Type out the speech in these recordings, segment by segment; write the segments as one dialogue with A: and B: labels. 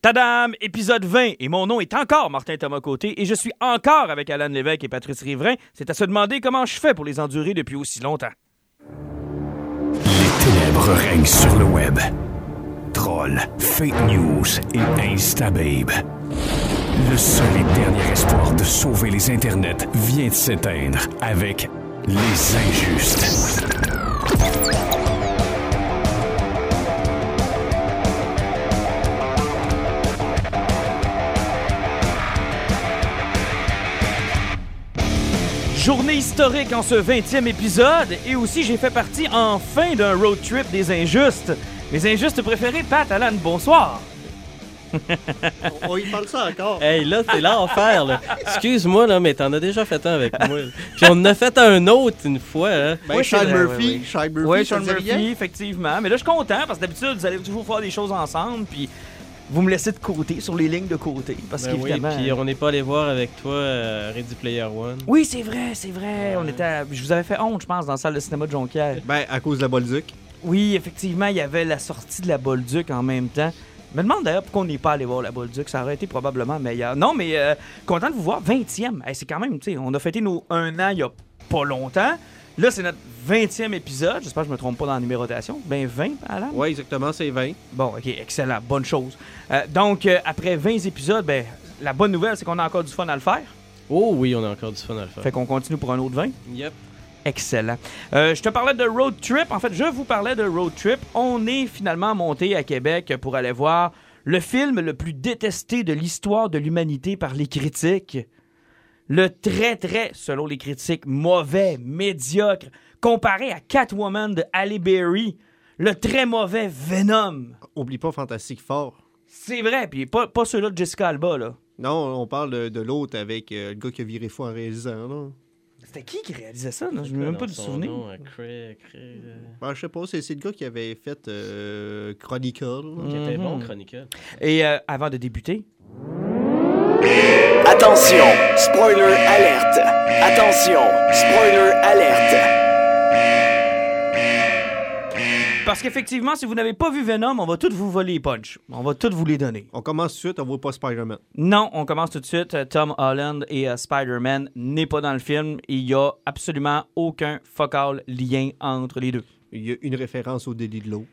A: Tadam! Épisode 20. Et mon nom est encore Martin Thomas Côté et je suis encore avec Alan Lévesque et Patrice Riverain. C'est à se demander comment je fais pour les endurer depuis aussi longtemps.
B: Les ténèbres règnent sur le web. Trolls, fake news et instababe. Le seul et dernier espoir de sauver les internets vient de s'éteindre avec les injustes.
A: Journée historique en ce 20e épisode et aussi j'ai fait partie enfin d'un road trip des injustes. Mes injustes préférés, Pat, Alan, bonsoir.
C: On y parle ça encore.
D: Hey, là, c'est l'enfer, là. Excuse-moi, là, mais t'en as déjà fait un avec moi. là. Puis on en a fait un autre une fois, hein.
C: Ben,
A: Oui,
C: Sean Murphy,
A: oui, oui.
C: Sean Murphy,
A: Murphy, effectivement. Mais là, je suis content parce que d'habitude, vous allez toujours faire des choses ensemble, puis vous me laissez de côté, sur les lignes de côté. Parce
D: Ben oui,
A: qu'évidemment.
D: puis on n'est pas allé voir avec toi euh, Ready Player One.
A: Oui, c'est vrai, c'est vrai. On était à- Je vous avais fait honte, je pense, dans la salle de cinéma de Jonquière.
C: Ben, à cause de la Bolduc.
A: Oui, effectivement, il y avait la sortie de la Bolduc en même temps. Je me demande d'ailleurs pourquoi on n'est pas allé voir la Bolduc. Ça aurait été probablement meilleur. Non, mais euh, content de vous voir. 20e. Hey, c'est quand même, tu sais, on a fêté nos un an il y a pas longtemps. Là, c'est notre 20e épisode. J'espère que je me trompe pas dans la numérotation. Ben 20, Alan?
C: Ouais, exactement, c'est 20.
A: Bon, ok, excellent, bonne chose. Euh, donc, euh, après 20 épisodes, ben, la bonne nouvelle, c'est qu'on a encore du fun à le faire.
D: Oh oui, on a encore du fun à le faire.
A: Fait qu'on continue pour un autre 20.
D: Yep.
A: Excellent. Euh, je te parlais de road trip. En fait, je vous parlais de road trip. On est finalement monté à Québec pour aller voir le film le plus détesté de l'histoire de l'humanité par les critiques. Le très, très, selon les critiques, mauvais, médiocre, comparé à Catwoman de Halle Berry. Le très mauvais Venom.
C: Oublie pas Fantastique Fort.
A: C'est vrai, puis pas, pas ceux-là de Jessica Alba, là.
C: Non, on parle de, de l'autre avec euh, le gars qui a viré fou en réalisant, là.
A: C'était qui qui réalisait ça? là? Je ne me même pas du
D: Son
A: souvenir.
D: nom, euh, Craig- Craig, euh,
C: Ben, je sais pas, c'est c'est le gars qui avait fait euh, Chronicle.
D: Qui était
A: Mhm.
D: bon, Chronicle.
A: Et euh, avant de débuter,
E: Attention, spoiler alerte. Attention, spoiler alerte.
A: Parce qu'effectivement, si vous n'avez pas vu Venom, on va tous vous voler les punch. On va tous vous les donner.
C: On commence tout de suite, on voit pas Spider-Man.
A: Non, on commence tout de suite. Tom Holland et euh, Spider-Man n'est pas dans le film. Il y a absolument aucun focal lien entre les deux.
C: Il y a une référence au délit de l'aube.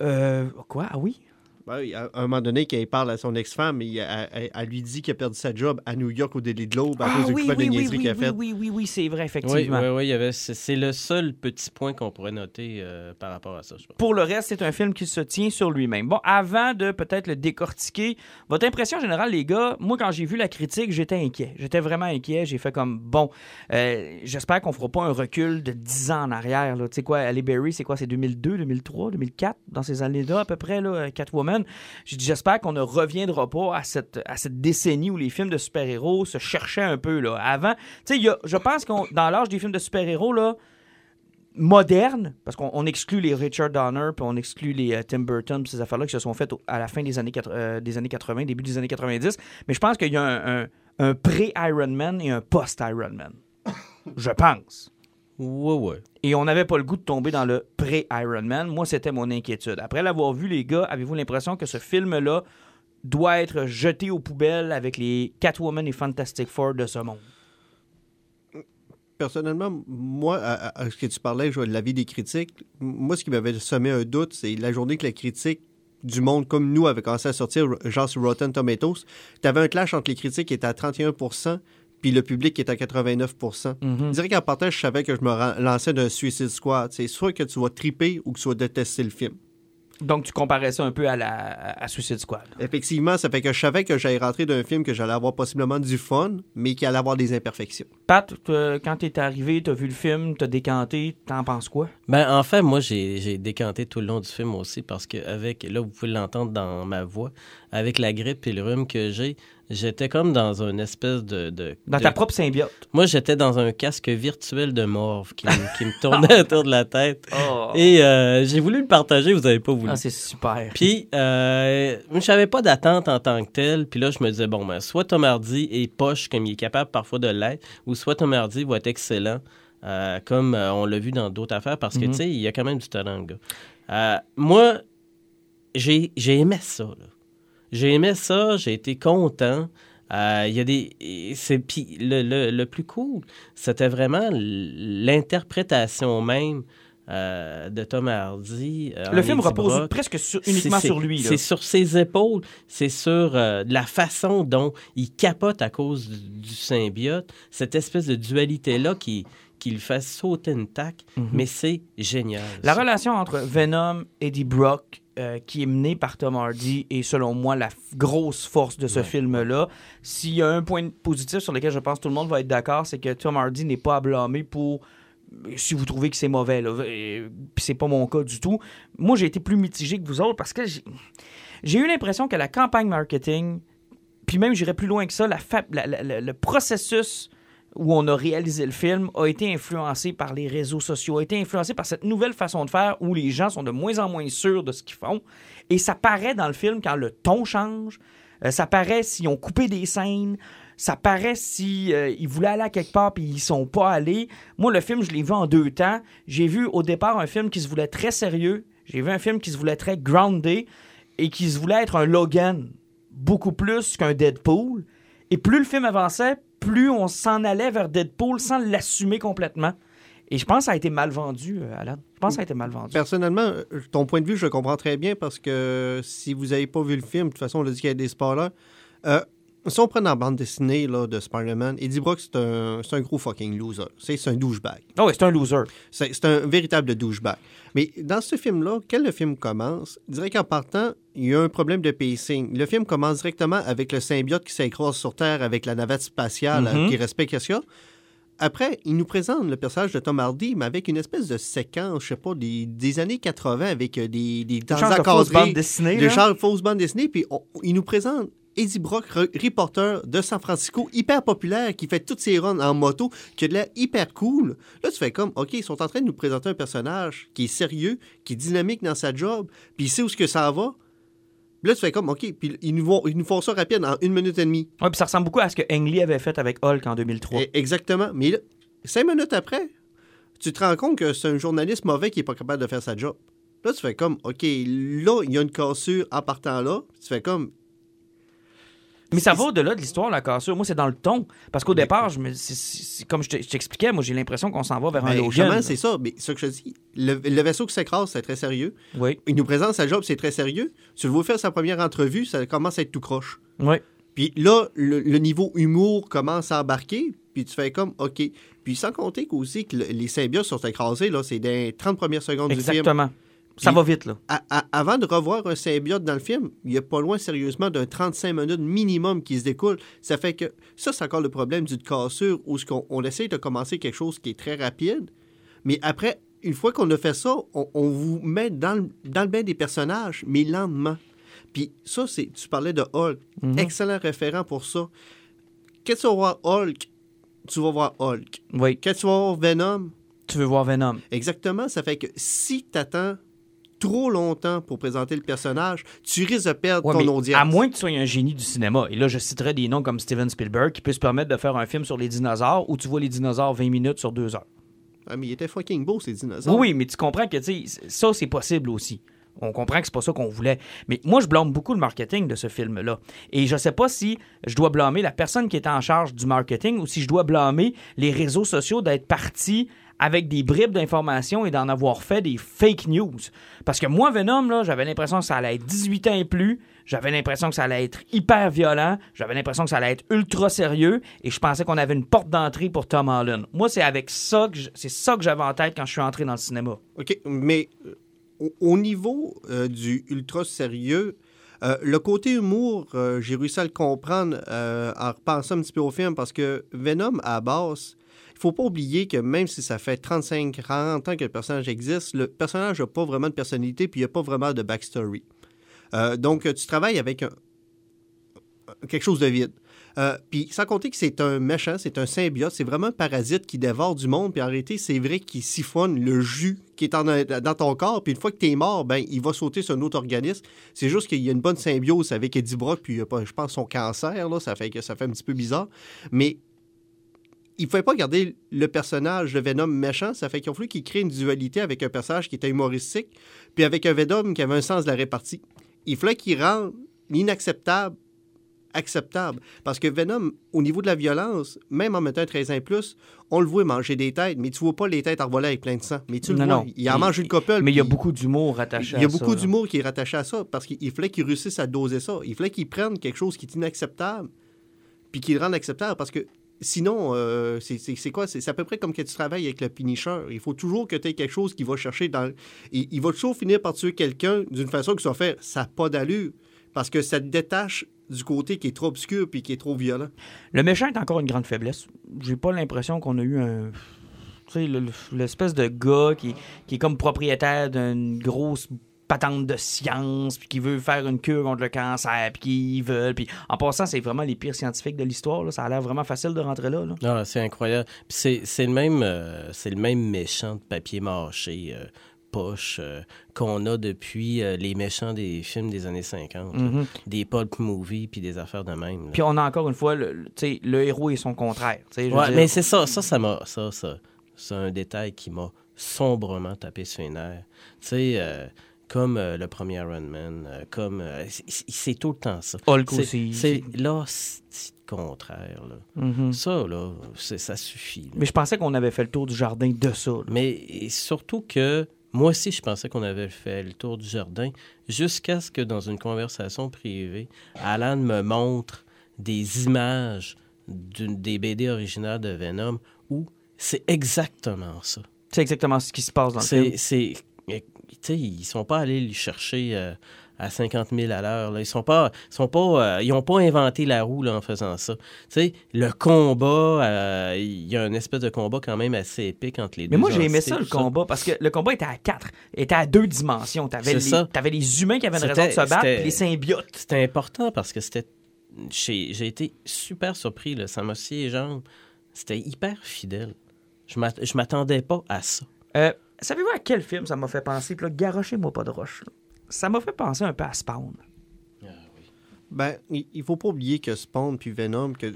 A: Euh, quoi? Ah oui?
C: Ben, il y a- à un moment donné, quand il parle à son ex-femme, il- elle, elle- elle lui dit qu'il a perdu sa job à New York au délit de l'aube à
A: Ah
C: cause du
A: oui, oui,
C: de
A: oui,
C: niaiserie
A: oui,
C: qu'il a
A: oui,
C: fait.
A: oui, oui, oui, c'est vrai,
D: Oui,
A: effectivement.
D: oui, oui, il y avait, c'est, c'est le seul petit point qu'on pourrait noter euh, par rapport à ça, je pense.
A: Pour le reste, c'est un film qui se tient sur lui-même. Bon, avant de peut-être le décortiquer, votre impression générale, les gars, moi, quand j'ai vu la critique, j'étais inquiet. J'étais vraiment inquiet. J'ai fait comme, bon, euh, j'espère qu'on fera pas un recul de 10 ans en arrière. Tu sais quoi, Halle Berry, c'est quoi, c'est 2002, 2003, 2004, dans ces années-là, à peu près, là, euh, J'ai dit, j'espère qu'on ne reviendra pas à cette, à cette décennie où les films de super-héros se cherchaient un peu, là. Avant, tu sais, je pense qu'on dans l'âge des films de super-héros, là, moderne, parce qu'on on exclut les Richard Donner, puis on exclut les euh, Tim Burton, puis ces affaires-là qui se sont faites à la fin des années, quatre- euh, des années 80, début des années 90. Mais je pense qu'il y a un, un- un pré-Iron Man et un post-Iron Man. je pense.
D: Ouais, ouais.
A: Et on n'avait pas le goût de tomber dans le pré-Iron Man. Moi, c'était mon inquiétude. Après l'avoir vu, les gars, avez-vous l'impression que ce film-là doit être jeté aux poubelles avec les Catwoman et Fantastic Four de ce monde?
C: Personnellement, moi, à, ce que tu parlais, je vois de l'avis des critiques, moi, ce qui m'avait semé un doute, c'est la journée que la critique du monde comme nous avait commencé à sortir, genre sur Rotten Tomatoes, tu avais un clash entre les critiques qui étaient à 31 puis le public était à 89 Je dirais qu'en partage, je savais que je me lançais d'un Suicide Squad. C'est soit que tu vas triper ou que tu vas détester le film.
A: Donc, tu comparais ça un peu à, la, à Suicide Squad.
C: Effectivement, ça fait que je savais que j'allais rentrer d'un film que j'allais avoir possiblement du fun, mais qui allait avoir des imperfections.
A: Pat, toi, quand t'es arrivé, t'as vu le film, t'as décanté, t'en penses quoi?
D: Ben, en fait, moi, j'ai, j'ai décanté tout le long du film aussi parce que, avec, là, vous pouvez l'entendre dans ma voix, avec la grippe et le rhume que j'ai, j'étais comme dans une espèce de. de
A: Dans
D: de-
A: ta propre symbiote.
D: Moi, j'étais dans un casque virtuel de morve qui, me- qui me tournait autour de la tête.
A: Oh.
D: Et euh, j'ai voulu le partager, vous avez pas voulu.
A: Ah, c'est super.
D: Puis, euh, je n'avais pas d'attente en tant que tel. Puis là, je me disais, bon, ben, soit Tom Hardy est poche comme il est capable parfois de l'être, ou soit Tom Hardy va être excellent, euh, comme euh, on l'a vu dans d'autres affaires, parce que,
A: Mhm.
D: tu sais, il y a quand même du talent, le gars. Euh, moi, j'ai j'ai aimé ça. J'ai aimé ça, j'ai été content. Euh, Il y a des. puis le, le, le plus cool, c'était vraiment l'interprétation même euh, de Tom Hardy. euh,
A: Le film repose
D: Brock.
A: presque sur- uniquement sur lui.
D: C'est sur ses épaules, c'est sur euh, la façon dont il capote à cause du, du symbiote, cette espèce de dualité-là qui, qui le fait sauter une taque, mais c'est génial.
A: La
D: ça.
A: relation entre Venom et Eddie Brock, euh, qui est menée par Tom Hardy, est selon moi la grosse force de ce film-là. S'il y a un point positif sur lequel je pense que tout le monde va être d'accord, c'est que Tom Hardy n'est pas à blâmer pour si vous trouvez que c'est mauvais. Là, c'est pas mon cas du tout. Moi, j'ai été plus mitigé que vous autres parce que j'ai- eu l'impression que la campagne marketing, puis même j'irais plus loin que ça, la fa- le processus où on a réalisé le film a été influencé par les réseaux sociaux, a été influencé par cette nouvelle façon de faire où les gens sont de moins en moins sûrs de ce qu'ils font. Et ça paraît dans le film quand le ton change, euh, ça paraît s'ils ont coupé des scènes, ça paraît si euh, ils voulaient aller à quelque part puis ils sont pas allés. Moi, le film, je l'ai vu en deux temps. J'ai vu au départ un film qui se voulait très sérieux, j'ai vu un film qui se voulait très grounded et qui se voulait être un Logan beaucoup plus qu'un Deadpool. Et plus le film avançait, plus on s'en allait vers Deadpool sans l'assumer complètement. Et je pense que ça a été mal vendu, euh, Alan. Je pense que ça a été mal vendu.
C: Personnellement, euh, ton point de vue, je le comprends très bien parce que si vous n'avez pas vu le film, de toute façon, on a dit qu'il y a des spoilers. Euh, si on prend dans la bande dessinée là, de Spider-Man, Eddie Brock, c'est un, c'est un gros fucking loser. C'est un douchebag.
A: Oh, oui, c'est un loser.
C: C'est un véritable douchebag. Mais dans ce film-là, quand le film commence, je dirais qu'en partant, il y a un problème de pacing. Le film commence directement avec le symbiote qui s'écrase sur Terre avec la navette spatiale
A: Mhm.
C: euh, qui respecte qu'est-ce qu'il y a. Après, il nous présente le personnage de Tom Hardy, mais avec une espèce de séquence, je sais pas, des, des années 80 avec euh, des, des temps
A: Genre de fausse
C: encadrés,
A: bande dessinée.
C: des fausses bandes dessinées, puis on- il nous présente Eddie Brock, re- reporter de San Francisco, hyper populaire, qui fait toutes ses runs en moto, qui a de l'air hyper cool. Là, tu fais comme, OK, ils sont en train de nous présenter un personnage qui est sérieux, qui est dynamique dans sa job, puis il sait où ce que ça va. Puis là, tu fais comme, OK, puis ils nous, vont- ils nous font ça rapide en une minute et demie.
A: Ouais, puis ça ressemble beaucoup à ce que Ang Lee avait fait avec Hulk en 2003.
C: Eh, Exactement. Mais là, cinq minutes après, tu te rends compte que c'est un journaliste mauvais qui n'est pas capable de faire sa job. Là, tu fais comme, OK, là, il y a une cassure en partant là. Tu fais comme,
A: Mais ça va au-delà de l'histoire, la cassure. Moi, c'est dans le ton. Parce qu'au départ, je me, comme je te- je t'expliquais, moi, j'ai l'impression qu'on s'en va vers un Logan.
C: c'est ça. Mais ce que je dis, le, le vaisseau qui s'écrase, c'est très sérieux.
A: Oui,
C: Il nous présente sa job, c'est très sérieux. Tu le vois faire sa première entrevue, ça commence à être tout croche.
A: oui.
C: Puis là, le, le niveau humour commence à embarquer, puis tu fais comme, OK. Puis sans compter qu'aussi que le- les symbiotes sont écrasés, là, c'est dans les 30 premières secondes du film.
A: Exactement. Ça va vite, là.
C: À- à- avant de revoir un symbiote dans le film, il n'y a pas loin, sérieusement, d'un 35 minutes minimum qui se découle. Ça fait que ça, c'est encore le problème d'une cassure où ce qu'on- on essaye de commencer quelque chose qui est très rapide, mais après, une fois qu'on a fait ça, on, on vous met dans le, dans le bain des personnages, mais lentement. Puis ça, c'est tu parlais de Hulk.
A: Mhm.
C: Excellent référent pour ça. Quand tu vas voir Hulk, tu vas voir Hulk.
A: Oui.
C: Quand tu vas voir Venom,
A: Tu veux voir Venom.
C: Exactement. Ça fait que si tu attends trop longtemps pour présenter le personnage, tu risques de perdre
A: Ouais,
C: ton audience.
A: à moins que tu sois un génie du cinéma. Et là, je citerai des noms comme Steven Spielberg qui peut se permettre de faire un film sur les dinosaures où tu vois les dinosaures 20 minutes sur 2 heures.
C: Ah, mais il était fucking beau, ces dinosaures.
A: Oui, mais tu comprends que ça, c'est possible aussi. On comprend que c'est pas ça qu'on voulait. Mais moi, je blâme beaucoup le marketing de ce film-là. Et je sais pas si je dois blâmer la personne qui était en charge du marketing ou si je dois blâmer les réseaux sociaux d'être partis avec des bribes d'informations et d'en avoir fait des fake news. Parce que moi, Venom, là, j'avais l'impression que ça allait être 18 ans et plus. J'avais l'impression que ça allait être hyper violent. J'avais l'impression que ça allait être ultra sérieux. Et je pensais qu'on avait une porte d'entrée pour Tom Holland. Moi, c'est avec ça que c'est ça que j'avais en tête quand je suis entré dans le cinéma.
C: OK, mais euh, au, au niveau euh, du ultra sérieux, euh, le côté humour, euh, j'ai réussi à le comprendre euh, en repensant un petit peu au film parce que Venom, à base, il faut pas oublier que même si ça fait 35-40 ans que le personnage existe, le personnage n'a pas vraiment de personnalité puis il n'y a pas vraiment de backstory. Donc, tu travailles avec quelque chose de vide. Euh, puis sans compter que c'est un méchant, c'est un symbiote, c'est vraiment un parasite qui dévore du monde. Puis en réalité, c'est vrai qu'il siphonne le jus qui est en- dans ton corps. Puis une fois que tu es mort, ben, il va sauter sur un autre organisme. C'est juste qu'il y a une bonne symbiose avec Eddie Brock, puis je pense son cancer, là, ça fait que ça fait un petit peu bizarre. Mais il ne fallait pas garder le personnage de Venom méchant. Ça fait qu'il fallu qu'il crée une dualité avec un personnage qui était humoristique, puis avec un Venom qui avait un sens de la répartie. Il fallait qu'il rende l'inacceptable acceptable. Parce que Venom, au niveau de la violence, même en mettant un 13 ans et plus, on le voit manger des têtes, mais tu vois pas les têtes envolées avec plein de sang. Mais tu le
A: Non,
C: vois,
A: non.
C: il en mange une couple.
A: Mais il y a beaucoup d'humour attaché à
C: il y a
A: ça,
C: beaucoup d'humour qui est rattaché à ça, parce qu'il fallait qu'ils réussissent à doser ça. Il fallait qu'ils prennent quelque chose qui est inacceptable, puis qu'ils le rendent acceptable, parce que sinon, euh, c'est- quoi? C'est à peu près comme quand tu travailles avec le Punisher. Il faut toujours que tu aies quelque chose qui va chercher dans... Il, il va toujours finir par tuer quelqu'un d'une façon qui soit fait, ça n'a pas d'allure, parce que ça te détache du côté qui est trop obscur puis qui est trop violent.
A: Le méchant est encore une grande faiblesse. J'ai pas l'impression qu'on a eu un. Tu sais, le- le- l'espèce de gars qui, qui est comme propriétaire d'une grosse patente de science, puis qui veut faire une cure contre le cancer, puis qui veut. Puis en passant, c'est vraiment les pires scientifiques de l'histoire. là. Ça a l'air vraiment facile de rentrer là. là.
D: Ah, c'est incroyable. Puis c'est, c'est le même euh, c'est le même méchant de papier mâché euh, poche euh, qu'on a depuis euh, les méchants des films des années 50. là.
A: Mhm.
D: Des pulp movies puis des affaires de même. là.
A: Puis on a encore une fois le, le- tu sais, le héros et son contraire.
D: Ouais,
A: dire.
D: mais c'est ça, ça, ça m'a. Ça, ça, c'est un détail qui m'a sombrement tapé sur les nerfs. Tu sais, euh, comme euh, le premier Iron Man, euh, comme. c'est- tout le temps ça.
A: Hulk
D: C'est-
A: aussi.
D: C'est là, contraire. Là.
A: Mhm.
D: Ça, là, ça suffit. là.
A: Mais je pensais qu'on avait fait le tour du jardin de ça. là.
D: Mais surtout que moi aussi, je pensais qu'on avait fait le tour du jardin jusqu'à ce que dans une conversation privée, Alan me montre des images des BD originales de Venom où c'est exactement ça.
A: C'est exactement ce qui se passe dans le film.
D: C'est, ils sont pas allés le chercher euh, à 50 000 à l'heure. Ils sont pas, ils sont pas, euh, ils ont pas inventé la roue là, en faisant ça. Tu sais, le combat, euh, il y a une espèce de combat quand même assez épique entre les deux.
A: Mais moi, j'ai aimé ça, le combat, parce que le combat était à quatre, était à deux dimensions. T'avais les, les humains qui avaient une raison de se battre, puis les symbiotes.
D: C'était important parce que c'était. J'ai, été super surpris, là. ça m'a scié les jambes. C'était hyper fidèle. Je m'att- je m'attendais pas à ça.
A: Euh, Savez-vous à quel film ça m'a fait penser? Puis là, garochez-moi pas de roche. là. Ça m'a fait penser un peu à Spawn.
C: Ben, il faut pas oublier que Spawn puis Venom, que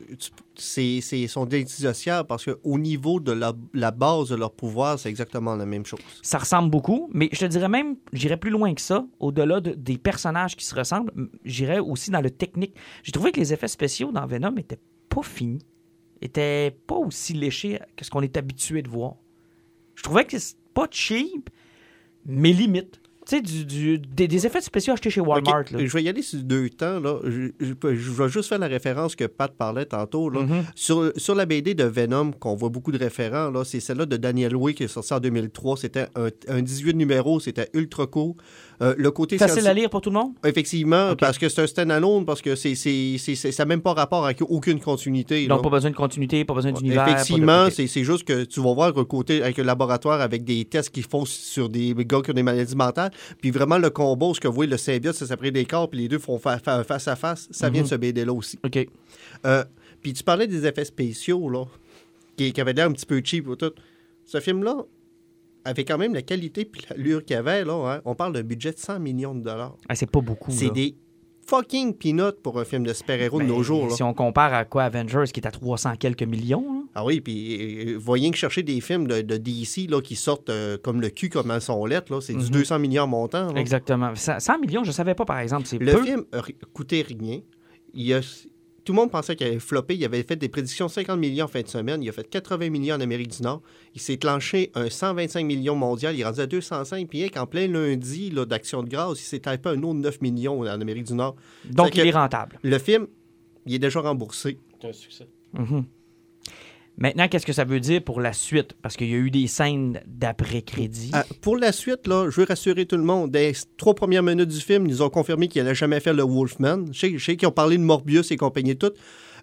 C: c'est, sont indissociables parce qu'au niveau de la, la base de leur pouvoir, c'est exactement la même chose.
A: Ça ressemble beaucoup, mais je te dirais même, j'irais plus loin que ça, au-delà de- des personnages qui se ressemblent, j'irais aussi dans le technique. J'ai trouvé que les effets spéciaux dans Venom étaient pas finis, étaient pas aussi léchés que ce qu'on est habitué de voir. Je trouvais que c'est pas cheap, mais limite. Tu sais, du, du- des, des effets spéciaux achetés chez Walmart. Là.
C: Je vais y aller sur deux temps. Là. Je, je peux- je vais juste faire la référence que Pat parlait tantôt. Là.
A: Mhm.
C: sur, sur la BD de Venom, qu'on voit beaucoup de référents, là, c'est celle-là de Daniel Way qui est sortie en 2003. C'était un, un 18 numéros, c'était ultra court. Euh, le côté
A: Facile à lire pour tout le monde?
C: Effectivement, parce que c'est un stand-alone, parce que c'est, ça n'a même pas rapport avec aucune continuité. là.
A: Donc, pas besoin de continuité, pas besoin d'univers. de-
C: Effectivement,
A: ok.
C: c'est, juste que tu vas voir un côté avec le laboratoire avec des tests qu'ils font sur des gars qui ont des maladies mentales. Puis vraiment, le combat, ce que vous voyez, le symbiote, ça s'appelle des corps, puis les deux font fa- fa- face à face. Ça vient de ce BD-là aussi.
A: OK.
C: Euh, puis tu parlais des effets spéciaux, là, qui, qui avaient l'air un petit peu cheap ou tout. Ce film-là avait quand même la qualité puis l'allure qu'il avait, là. hein. On parle d'un budget de 100 millions de dollars.
A: Ah, c'est pas beaucoup.
C: C'est des fucking peanuts pour un film de super-héros de
A: Ben,
C: nos jours, là.
A: Si on compare à quoi Avengers, qui est à 300 quelques millions, là.
C: Ah oui, puis euh, voyez que chercher des films de, de DC là, qui sortent euh, comme le cul, comme elles sont lettres, là, c'est
A: Mhm.
C: du 200 millions montant. là.
A: Exactement. 100 100 millions, je savais pas, par exemple. C'est
C: Le
A: peu.
C: film coûté rien. Il a- tout le monde pensait qu'il allait flopper. Il avait fait des prédictions 50 millions en fin de semaine. Il a fait 80 millions en Amérique du Nord. Il s'est clenché un 125 millions mondial. Il est rendu à 205. Puis qu'en plein lundi d'Action de grâce, il s'est tapé un autre 9 millions en Amérique du Nord.
A: Donc, il est rentable.
C: Le film, il est déjà remboursé.
D: C'est un succès.
A: Mhm. Maintenant, qu'est-ce que ça veut dire pour la suite? Parce qu'il y a eu des scènes d'après-crédit.
C: Ah, pour la suite, là, je veux rassurer tout le monde. Des trois premières minutes du film, ils ont confirmé qu'il n'allait jamais faire le Wolfman. Je sais, qu'ils ont parlé de Morbius et compagnie toute.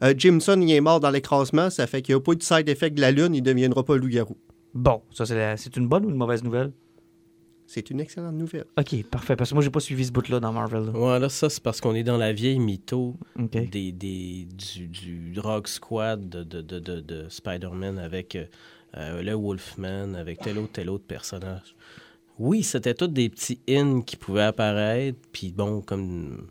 C: Euh, Jameson, il est mort dans l'écrasement. Ça fait qu'il n'y a pas eu de side effect de la Lune. Il ne deviendra pas loup-garou.
A: Bon, ça, c'est la- c'est une bonne ou une mauvaise nouvelle?
C: C'est une excellente nouvelle.
A: OK, parfait. Parce que moi, j'ai pas suivi ce bout-là dans Marvel. là.
D: Ouais, là, ça, c'est parce qu'on est dans la vieille mytho des, des, du, du Rock Squad de, de, de, de, de Spider-Man avec euh, euh, le Wolfman, avec tel autre, tel autre personnage. Oui, c'était tous des petits in qui pouvaient apparaître, puis bon, comme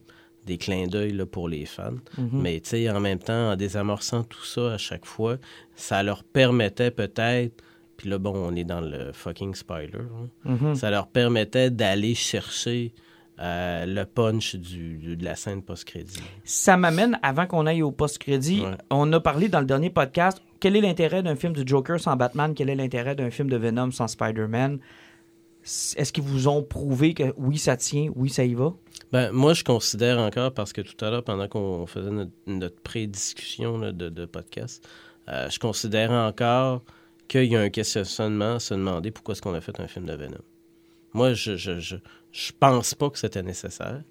D: des clins d'œil là, pour les fans.
A: Mhm.
D: Mais tu sais, en même temps, en désamorçant tout ça à chaque fois, ça leur permettait peut-être, puis là, bon, on est dans le fucking spoiler, hein,
A: Mhm.
D: ça leur permettait d'aller chercher euh, le punch du, de la scène post-crédit.
A: Ça m'amène, avant qu'on aille au post-crédit,
D: Ouais.
A: on a parlé dans le dernier podcast, quel est l'intérêt d'un film du Joker sans Batman? Quel est l'intérêt d'un film de Venom sans Spider-Man? Est-ce qu'ils vous ont prouvé que oui, ça tient, oui, ça y va?
D: Ben, moi, je considère encore, parce que tout à l'heure, pendant qu'on faisait notre, notre pré-discussion de podcast, euh, je considère encore qu'il y a un questionnement à se demander pourquoi est-ce qu'on a fait un film de Venom. Moi, je je, je, je pense pas que c'était nécessaire.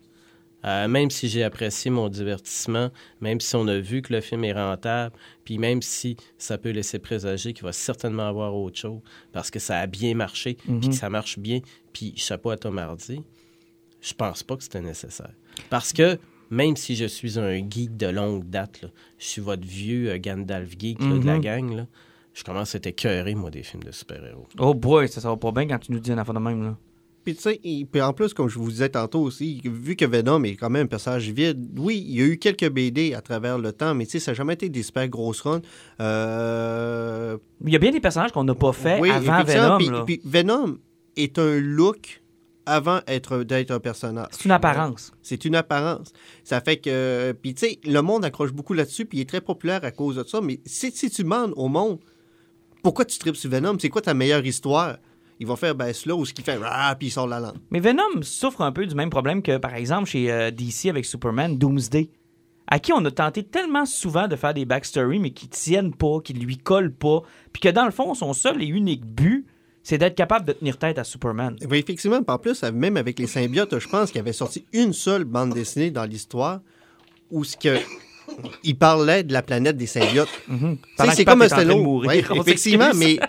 D: Euh, même si j'ai apprécié mon divertissement, même si on a vu que le film est rentable, puis même si ça peut laisser présager qu'il va certainement avoir autre chose, parce que ça a bien marché, puis que ça marche bien, puis chapeau à Tom Hardy, je pense pas que c'était nécessaire. Parce que même si je suis un geek de longue date, là, je suis votre vieux euh, Gandalf geek là, de la
A: Mhm.
D: gang, là, je commence à être écœuré, moi, des films de super-héros.
A: Oh boy, ça, ça va pas bien quand tu nous dis une affaire de même. Là.
C: Puis, tu sais, et- puis en plus, comme je vous disais tantôt aussi, vu que Venom est quand même un personnage vide, oui, il y a eu quelques BD à travers le temps, mais tu sais, ça n'a jamais été des super grosses runs. Euh,
A: Il y a bien des personnages qu'on n'a pas fait
C: oui,
A: avant Venom.
C: puis-
A: là.
C: puis Venom est un look avant être- d'être un personnage.
A: C'est une apparence.
C: C'est une apparence. Ça fait que. Puis, tu sais, le monde accroche beaucoup là-dessus, puis il est très populaire à cause de ça. Mais si, si tu demandes au monde pourquoi tu tripes sur Venom, c'est quoi ta meilleure histoire, ils vont faire, ben, slow, ce qui fait, ah, puis il sort la langue.
A: Mais Venom souffre un peu du même problème que, par exemple, chez euh, DC avec Superman, Doomsday, à qui on a tenté tellement souvent de faire des backstories, mais qui tiennent pas, qui lui collent pas, puis que dans le fond, son seul et unique but, c'est d'être capable de tenir tête à Superman.
C: Oui, effectivement, en plus, même avec les symbiotes, je pense qu'il avait sorti une seule bande dessinée dans l'histoire où ce que. Il parlait de la planète des symbiotes.
A: Pendant
C: c'est comme Ouais,
A: on
C: effectivement, mais.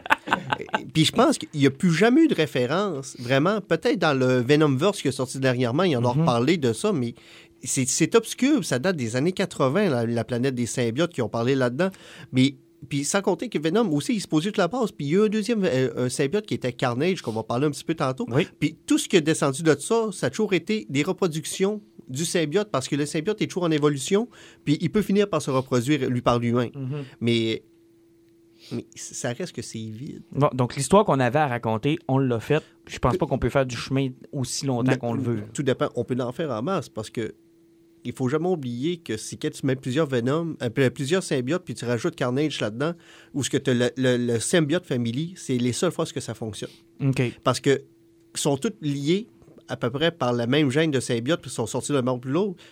C: Puis je pense qu'il n'y a plus jamais eu de référence, vraiment. Peut-être dans le Venomverse qui est sorti dernièrement, il en a reparlé de ça, mais c'est obscur. Ça date des années 80, la, la planète des symbiotes qui ont parlé là-dedans. Mais. Puis sans compter que Venom aussi, il se posait toute la base. Puis il y a eu un deuxième euh, un symbiote qui était Carnage, qu'on va parler un petit peu tantôt.
A: Oui.
C: Puis tout ce qui est descendu de ça, ça a toujours été des reproductions du symbiote parce que le symbiote est toujours en évolution, puis il peut finir par se reproduire lui par lui-même. Mais, mais ça reste que c'est vide.
A: Bon, donc l'histoire qu'on avait à raconter, on l'a faite. Je pense pas qu'on peut faire du chemin aussi longtemps qu'on le veut.
C: Tout dépend. On peut en faire en masse parce que il faut jamais oublier que si tu mets plusieurs Venom, euh, plusieurs symbiotes, puis tu rajoutes Carnage là-dedans, ou ce que tu le, le, le symbiote family, c'est les seules fois que ça fonctionne.
A: OK.
C: Parce que sont tous liés à peu près par la même gène de symbiote, puis sont sortis d'un mort plus l'autre.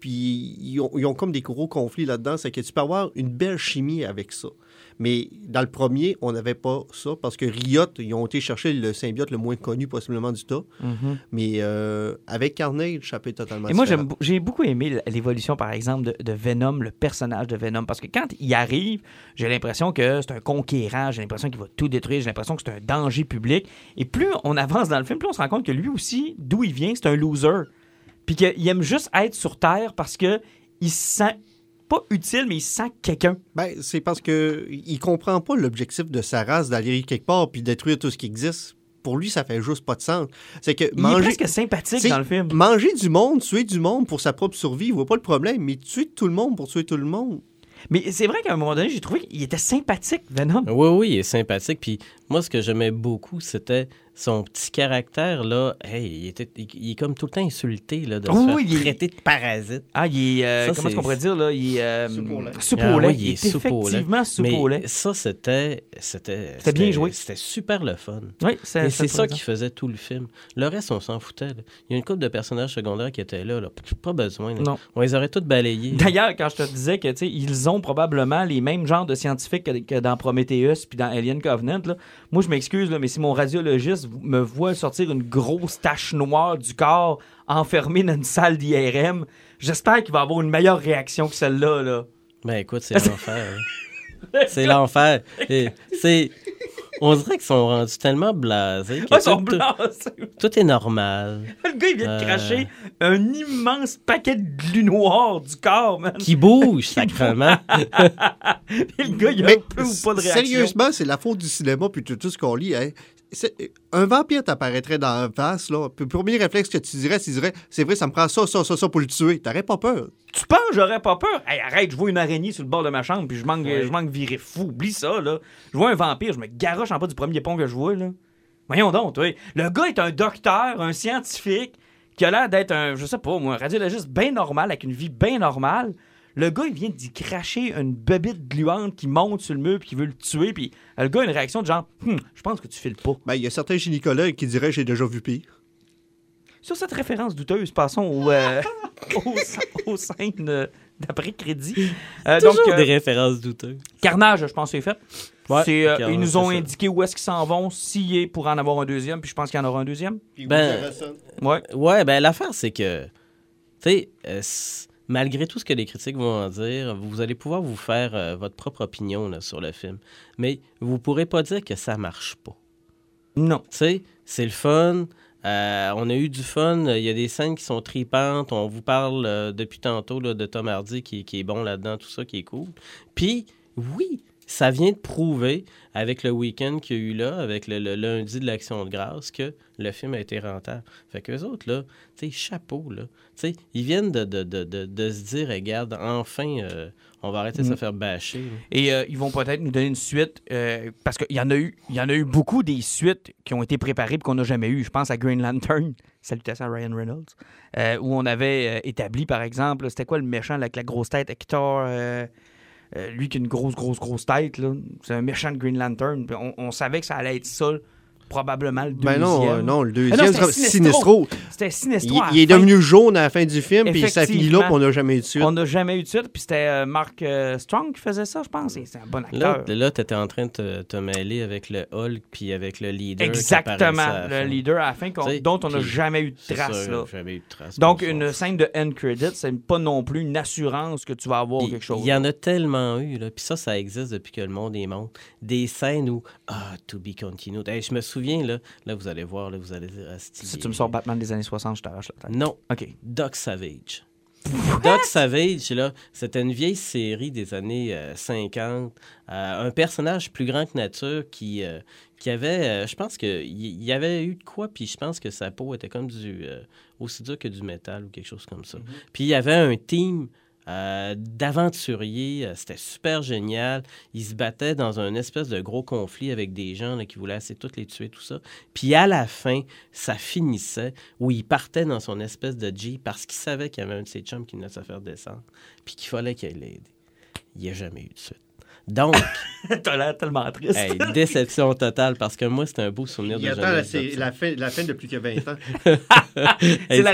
C: Puis ils ont, ils ont comme des gros conflits là-dedans. C'est que tu peux avoir une belle chimie avec ça. Mais dans le premier, on n'avait pas ça parce que Riot, ils ont été chercher le symbiote le moins connu possiblement du tas.
A: Mhm.
C: Mais euh, avec Carnage, ça peut être totalement
A: Et moi, j'ai beaucoup aimé l'évolution, par exemple, de, de Venom, le personnage de Venom. Parce que quand il arrive, j'ai l'impression que c'est un conquérant, j'ai l'impression qu'il va tout détruire, j'ai l'impression que c'est un danger public. Et plus on avance dans le film, plus on se rend compte que lui aussi, d'où il vient, c'est un loser. Puis qu'il aime juste être sur Terre parce que il se sent pas utile, mais il se sent quelqu'un.
C: Ben, c'est parce que il comprend pas l'objectif de sa race d'aller quelque part puis détruire tout ce qui existe. Pour lui, ça fait juste pas de sens. C'est que
A: Il est
C: manger,
A: presque sympathique
C: C'est-
A: dans le film.
C: manger du monde, tuer du monde pour sa propre survie, il voit pas le problème. Mais tuer tout le monde pour tuer tout le monde.
A: Mais c'est vrai qu'à un moment donné, j'ai trouvé qu'il était sympathique, Venom.
D: Oui, oui, il est sympathique. Puis moi, ce que j'aimais beaucoup, c'était son petit caractère, là. Hey, il, était, il, il est comme tout le temps insulté, là, de
A: Oui,
D: se faire
A: il est-
D: traiter de parasite.
A: Ah, il est. euh,
D: Ça,
A: comment est-ce qu'on pourrait dire, là? Il est. euh,
C: Soupe
D: Ah oui,
A: il est effectivement.
D: Mais ça, c'était... C'était
A: C'était bien joué.
D: C'était super le fun.
A: Oui,
D: Et
A: c'est
D: c'est ça qui faisait tout le film. Le reste, on s'en foutait. là. Il y a une couple de personnages secondaires qui étaient là. là. Pas besoin. là.
A: Non.
D: On les aurait tous balayés.
A: D'ailleurs, quand je te disais que tu sais, ils ont probablement les mêmes genres de scientifiques que, que dans Prometheus puis dans Alien Covenant, là, moi je m'excuse, mais si mon radiologiste me voit sortir une grosse tache noire du corps enfermée dans une salle d'IRM, j'espère qu'il va avoir une meilleure réaction que celle-là. Là.
D: Ben écoute, c'est l'enfer. hein. c'est l'enfer. C'est... On dirait qu'ils sont rendus tellement blasés que
A: Ah, ils sont
D: tout,
A: blancs!
D: tout est normal.
A: Le gars, il vient de
D: Euh.
A: cracher un immense paquet de glu noir du corps, man.
D: Qui bouge, sacrement.
A: Et le gars, il a
C: Mais
A: un peu ou pas de réaction.
C: Sérieusement, c'est la faute du cinéma puis de tout ce qu'on lit. hein. Un vampire t'apparaîtrait dans la face, là. Puis le premier réflexe que tu dirais, c'est dirais, c'est vrai, ça me prend ça, ça, ça, ça pour le tuer. T'aurais pas peur.
A: Tu penses que j'aurais pas peur? Hey, arrête, je vois une araignée sur le bord de ma chambre, puis je manque, je manque virer fou. Oublie ça, là. Je vois un vampire, je me garoche en bas du premier pont que je vois, là. Voyons donc, toi. Le gars est un docteur, un scientifique, qui a l'air d'être un, je sais pas, moi, un radiologiste bien normal, avec une vie bien normale. Le gars, il vient d'y cracher une bébite gluante qui monte sur le mur puis qui veut le tuer. Puis le gars a une réaction de genre, Hum, je pense que tu files pas.
C: Ben, il y a certains gynécologues qui diraient j'ai déjà vu pire.
A: Sur cette référence douteuse, passons au, euh, aux, aux scènes euh, d'après-crédit. Euh, donc,
D: Toujours
A: euh,
D: des références douteuses.
A: Carnage, je pense que c'est fait.
D: Ouais,
A: C'est, euh, ils nous ont indiqué où est-ce qu'ils s'en vont, s'il est pour en avoir un deuxième, puis je pense qu'il y en aura un deuxième.
D: Ben,
A: Ouais.
D: Ouais, ben l'affaire, c'est que, tu sais, euh, malgré tout ce que les critiques vont en dire, vous allez pouvoir vous faire euh, votre propre opinion là, sur le film. Mais vous pourrez pas dire que ça marche pas.
A: Non.
D: Tu sais, c'est le fun. Euh, on a eu du fun. Il y a des scènes qui sont tripantes. On vous parle euh, depuis tantôt là, de Tom Hardy qui, qui est bon là-dedans, tout ça qui est cool. Puis, oui, ça vient de prouver, avec le week-end qu'il y a eu là, avec le, le lundi de l'Action de grâce, que le film a été rentable. Fait qu'eux autres, là, tu sais, chapeau, là. Tu sais, ils viennent de, de, de, de, se dire, regarde, enfin, euh, on va arrêter de se
A: Mm.
D: faire bâcher.
A: Et euh, ils vont peut-être nous donner une suite, euh, parce qu'il y en a eu, il y en a eu beaucoup des suites qui ont été préparées et qu'on n'a jamais eu. Je pense à Green Lantern, salutations à Ryan Reynolds, où on avait établi, par exemple, c'était quoi le méchant avec la grosse tête, Hector, lui qui a une grosse, grosse, grosse tête, c'est un méchant de Green Lantern. On, on savait que ça allait être ça, probablement le deuxième.
C: Ben non, euh, non, le
A: Ah
C: deuxième,
A: non, c'était. C'était
C: Il, est devenu jaune à la fin du film, puis ça finit là, puis on n'a jamais eu de suite.
A: On n'a jamais eu de suite, puis c'était euh, Mark euh, Strong qui faisait ça, je pense. et C'est un bon
D: Là,
A: acteur.
D: là tu étais en train de te, te mêler avec le Hulk puis avec le leader.
A: Exactement, le
D: fin.
A: leader à la fin, dont on n'a jamais eu de trace.
D: ça,
A: là.
D: Jamais eu de trace.
A: Donc,
D: ça.
A: une scène de end credit, c'est pas non plus une assurance que tu vas avoir quelque chose.
D: il y en a tellement eu, là. Puis ça, ça existe depuis que le monde est monde. Des scènes où, ah, to be continued. Hey, je me souviens, là, là, vous allez voir, là, vous allez dire, ah,
A: Si tu me sors Batman des années 60, je t'arrache la tête.
D: Non,
A: OK.
D: Doc Savage. Doc Savage, là, c'était une vieille série des années euh, 50. Euh, un personnage plus grand que nature qui, euh, qui avait, euh, je pense qu'il y, y avait eu de quoi, puis je pense que sa peau était comme du, euh, aussi dur que du métal ou quelque chose comme ça. Puis il y avait un team euh, d'aventuriers, euh, c'était super génial. Ils se battaient dans un espèce de gros conflit avec des gens qui voulaient assez toutes les tuer, tout ça. Puis à la fin, ça finissait où il partait dans son espèce de Jeep parce qu'il savait qu'il y avait un de ses chums qui venait se faire descendre, puis qu'il fallait qu'il l'aider. Il n'y a jamais eu de suite. Donc,
A: T'as l'air tellement triste.
D: hey, déception totale parce que moi, c'est un beau souvenir
C: Il
D: de jeunesse.
C: c'est la fin, la fin de plus que 20 ans.
A: C'est
D: Hey,
A: la,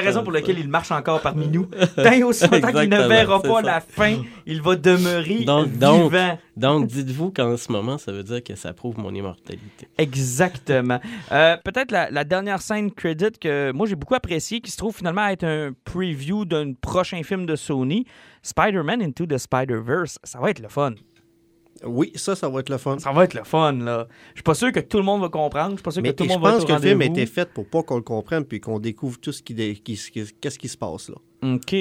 A: raison pour
D: ça.
A: laquelle il marche encore parmi nous. Tant et aussi longtemps qu'il ne verra pas
D: ça.
A: la fin, il va demeurer
D: Donc- donc-
A: vivant.
D: Donc, dites-vous qu'en ce moment, ça veut dire que ça prouve mon immortalité.
A: Exactement. Euh, Peut-être la, la dernière scène credit que moi j'ai beaucoup appréciée, qui se trouve finalement être un preview d'un prochain film de Sony, Spider-Man Into the Spider-Verse. Ça va être le fun.
C: Oui, ça, ça va être le fun.
A: Ça va être le fun, là. Je suis pas sûr que tout le monde va comprendre. Je suis pas sûr
C: Mais
A: que tout le
C: je
A: monde va
C: pense
A: être
C: que le film a été fait pour pas qu'on le comprenne puis qu'on découvre tout ce qui, qu'est-ce qui se passe là.
A: OK.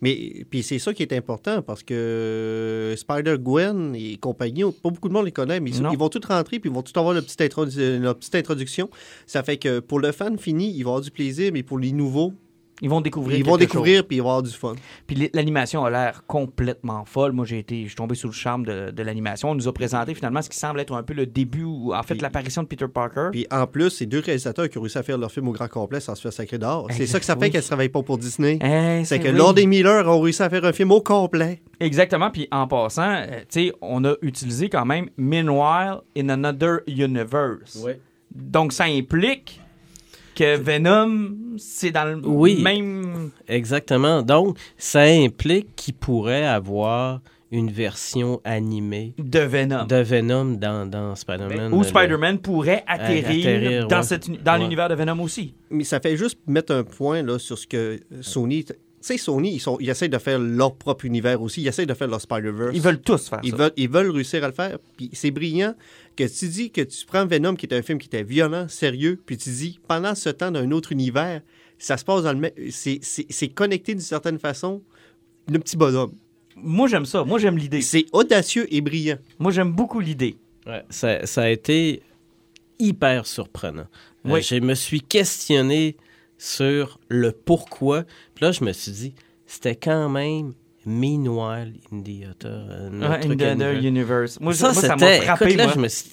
C: Mais puis c'est ça qui est important parce que Spider-Gwen et compagnie, pas beaucoup de monde les connaît, mais ils, vont tous rentrer puis ils vont tous avoir leur petite, introdu- petite introduction. Ça fait que pour le fan fini, il va avoir du plaisir, mais pour les nouveaux,
A: Ils vont découvrir
C: ils vont découvrir puis ils vont avoir du fun.
A: Puis l'animation a l'air complètement folle. Moi, j'ai été, je suis tombé sous le charme de, de l'animation. On nous a présenté finalement ce qui semble être un peu le début, ou en fait, l'apparition de Peter Parker.
C: Puis en plus, c'est deux réalisateurs qui ont réussi à faire leur film au grand complet sans se faire sacrer dehors. C'est ça que ça fait
A: oui.
C: qu'elle ne travaille pas pour Disney.
A: Eh,
C: C'est que
A: oui.
C: Lord et Miller ont réussi à faire un film au complet.
A: Exactement. Puis en passant, euh, tu sais, on a utilisé quand même Meanwhile in Another Universe. Donc ça implique que Venom, c'est dans le
D: Oui.
A: même.
D: Exactement. Donc, ça implique qu'il pourrait avoir une version animée
A: de Venom.
D: de Venom dans, dans Spider-Man.
A: Où
D: Le-
A: Spider-Man pourrait atterrir,
D: atterrir,
A: dans,
D: ouais.
A: cette uni- dans
D: Ouais.
A: l'univers de Venom aussi.
C: Mais ça fait juste mettre un point là, sur ce que Sony. Tu sais, Sony, ils, sont, ils essaient de faire leur propre univers aussi. Ils essaient de faire leur Spider-Verse.
A: Ils veulent tous faire
C: Ils
A: ça.
C: veulent, ils veulent réussir à le faire. Puis c'est brillant que tu dis que tu prends Venom, qui est un film qui était violent, sérieux, puis tu dis, pendant ce temps, d'un autre univers, ça se passe dans le même. C'est c'est- c'est connecté d'une certaine façon, le petit bonhomme.
A: Moi, j'aime ça. Moi, j'aime l'idée.
C: C'est audacieux et brillant.
A: Moi, j'aime beaucoup l'idée.
D: Ouais, ça, ça a été hyper surprenant. Euh,
A: Oui.
D: je me suis questionné sur le pourquoi. Puis là, je me suis dit, c'était quand même Meanwhile in the Other, euh,
A: Ouais,
D: notre
A: in the other
D: univers.
A: universe. Moi,
D: ça,
A: ça, moi, ça m'a
D: c'était.
A: frappé.
D: écoute, là,
A: moi.
D: je me suis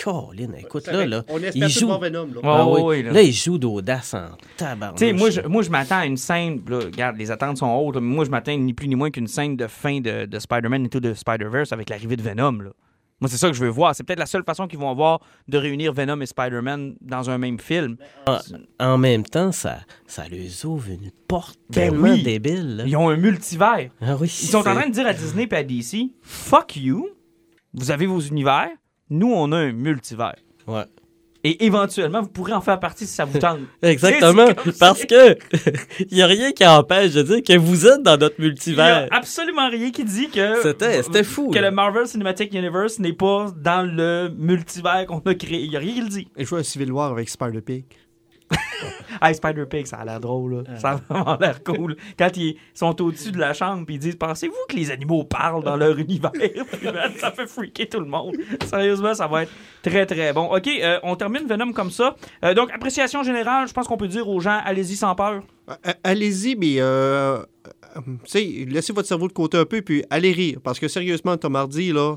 D: Colin, écoute, là, là,
C: On
D: il
C: tout
D: joue...
C: Venom. Là.
D: Ah
A: ouais,
D: oui.
A: là.
D: là. il joue d'audace en tabarnouche.
A: Tu sais, moi, je, moi, je m'attends à une scène. Là, regarde, les attentes sont hautes. mais moi, je m'attends ni plus ni moins qu'une scène de fin de, de Spider-Man Into the Spider-Verse avec l'arrivée de Venom. Là. Moi, c'est ça que je veux voir. C'est peut-être la seule façon qu'ils vont avoir de réunir Venom et Spider-Man dans un même film.
D: En même temps, ça, ça leur ouvre une porte
A: Ben
D: tellement
A: oui.
D: débile. là.
A: Ils ont un multivers.
D: Ah oui,
A: Ils sont en train de dire à Disney et à DC Fuck you. Vous avez vos univers. Nous, on a un multivers.
D: Ouais.
A: Et éventuellement, vous pourrez en faire partie si ça vous tente.
D: Exactement, parce que il y a rien qui empêche de dire que vous êtes dans notre
A: Il n'y a
D: multivers.
A: absolument rien qui dit que.
D: C'était- c'était fou,
A: Que
D: là.
A: le Marvel Cinematic Universe n'est pas dans le multivers qu'on a créé. Il n'y a rien qui le dit.
C: Je joue à Civil War avec Spider-Pig.
A: Hey, Spider-Pig, ça a l'air drôle. Là. Ça a vraiment l'air cool. Quand ils sont au-dessus de la chambre puis ils disent Pensez-vous que les animaux parlent dans leur univers? Ça fait freaker tout le monde. Sérieusement, ça va être très très bon. Ok, euh, on termine Venom comme ça. Euh, donc, appréciation générale, je pense qu'on peut dire aux gens Allez-y sans peur.
C: Euh, Allez-y, mais euh, tu sais, laissez votre cerveau de côté un peu, puis allez rire. Parce que sérieusement, Tom Hardy, là,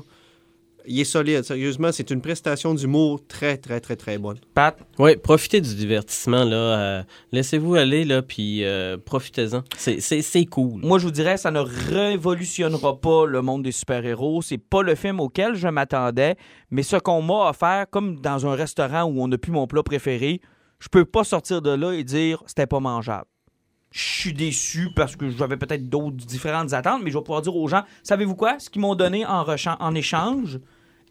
C: il est solide. Sérieusement, c'est une prestation d'humour très, très, très, très bonne.
A: Pat,
D: Oui, profitez du divertissement là. euh, Laissez-vous aller là, puis euh, profitez-en. C'est- C'est c'est cool.
A: Moi, je vous dirais, ça ne révolutionnera pas le monde des super-héros. C'est pas le film auquel je m'attendais, mais ce qu'on m'a offert, comme dans un restaurant où on n'a plus mon plat préféré, je peux pas sortir de là et dire c'était pas mangeable. Je suis déçu parce que j'avais peut-être d'autres différentes attentes, mais je vais pouvoir dire aux gens, savez-vous quoi? Ce qu'ils m'ont donné en, en échange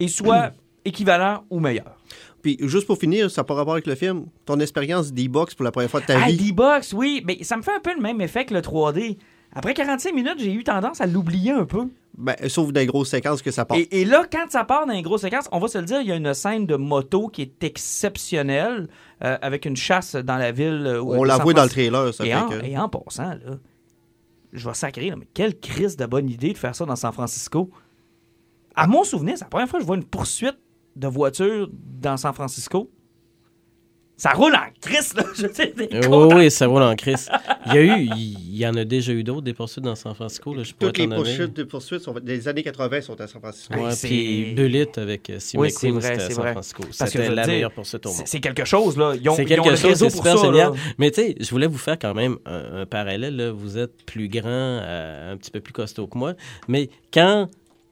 A: est soit équivalent ou meilleur.
C: Puis, juste pour finir, ça n'a pas rapport avec le film. Ton expérience d'e-box pour la première fois de ta
A: Ah,
C: vie.
A: D-Box, oui, mais ça me fait un peu le même effet que le 3D. Après 45 minutes, j'ai eu tendance à l'oublier un peu.
C: Ben, sauf des grosses séquences que ça part.
A: Et, et là, quand ça part dans les grosses séquences, on va se le dire, il y a une scène de moto qui est exceptionnelle euh, avec une chasse dans la ville. euh,
C: On l'a vu dans le trailer, ça
A: Et
C: fait
A: en,
C: que...
A: et en passant, là, je vais sacrer, là, mais quelle crise de bonne idée de faire ça dans San Francisco. À mon souvenir, c'est la première fois que je vois une poursuite de voiture dans San Francisco. Ça roule en crise, là. Je sais, des
D: Euh, oui, oui, ça roule en crise. Il y a eu, il y en a déjà eu d'autres des poursuites dans San Francisco. Là, je
C: Toutes les poursuites, de poursuites sont, des années 80 sont à San Francisco.
D: Ouais,
A: c'est-
D: puis Bullet avec euh, Steve
A: Oui, c'est
D: McQueen,
A: vrai,
D: c'était à San
A: vrai.
D: Francisco.
A: Parce que je
D: C'était la
A: dire,
D: meilleure poursuite au
A: C'est
D: monde.
A: c'est quelque chose, là. Ils ont,
D: C'est
A: ils ont
D: quelque
A: le
D: chose,
A: réseau
D: c'est
A: pour
D: super
A: ça,
D: génial.
A: là.
D: Mais tu sais, je voulais vous faire quand même un, un parallèle. là. Vous êtes plus grand, euh, un petit peu plus costaud que moi. Mais quand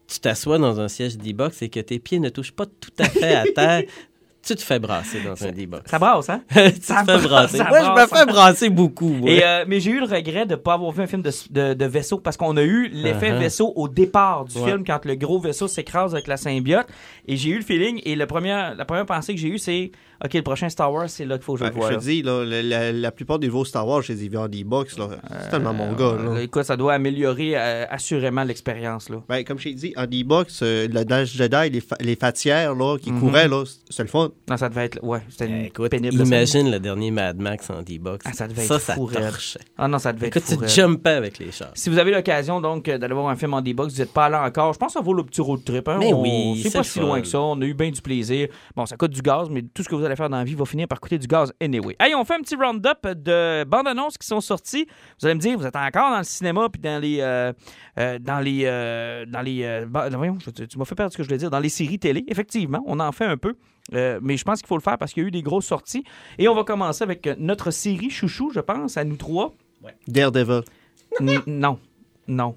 D: tu t'assois dans un siège D-Box et que tes pieds ne touchent pas tout à fait à terre, tu te fais brasser dans un D-Box.
A: Ça brasse, hein?
D: tu te
A: ça
D: fais
A: brasse,
D: brasser. Moi, je me fais brasser beaucoup. moi.
A: Et, euh, mais j'ai eu le regret de ne pas avoir vu un film de, de- de vaisseau parce qu'on a eu l'effet
D: Uh-huh.
A: vaisseau au départ du
D: Ouais.
A: film quand le gros vaisseau s'écrase avec la symbiote. Et j'ai eu le feeling et le premier, la première pensée que j'ai eue, c'est OK, le prochain Star Wars, c'est là qu'il faut que je
C: Ben,
A: le voie.
C: je te dis, là, la, la- la plupart des nouveaux Star Wars, je les ai vus en D-Box. C'est tellement mon gars.
A: Euh,
C: là.
A: écoute, ça doit améliorer euh, assurément l'expérience. là.
C: Ben, comme je t'ai dit, en D-Box, euh, le Dash Jedi, les, fa- les fatières là, qui
A: Mhm.
C: couraient, là, c'est le fun.
A: Non, ça devait être. Ouais, c'était une
D: Eh, Écoute,
A: pénible.
D: imagine le dernier Mad Max en D-Box.
A: Ah, ça devait
D: ça,
A: être
D: ça torchait.
A: Ah non, ça devait
D: Écoute,
A: être fou,
D: tu jumpais avec les chars.
A: Si vous avez l'occasion donc euh, d'aller voir un film en D-Box, vous n'êtes pas allé encore, je pense que ça vaut le petit road trip. Hein?
D: Mais
A: On-
D: oui,
A: c'est
D: c'est
A: pas si
D: fun.
A: loin que ça. On a eu bien du plaisir. Bon, ça coûte du gaz, mais tout ce que vous allez faire dans la vie va finir par coûter du gaz anyway. Hey, on fait un petit round-up de bandes annonces qui sont sorties. Vous allez me dire, vous êtes encore dans le cinéma puis dans les euh, euh, dans les euh, dans les euh, ba- voyons, tu m'as fait perdre ce que je voulais dire dans les séries télé. Effectivement, on en fait un peu. Euh, mais je pense qu'il faut le faire parce qu'il y a eu des grosses sorties. Et on va commencer avec notre série chouchou, je pense, à nous trois.
C: Daredevil.
A: N- non. Non.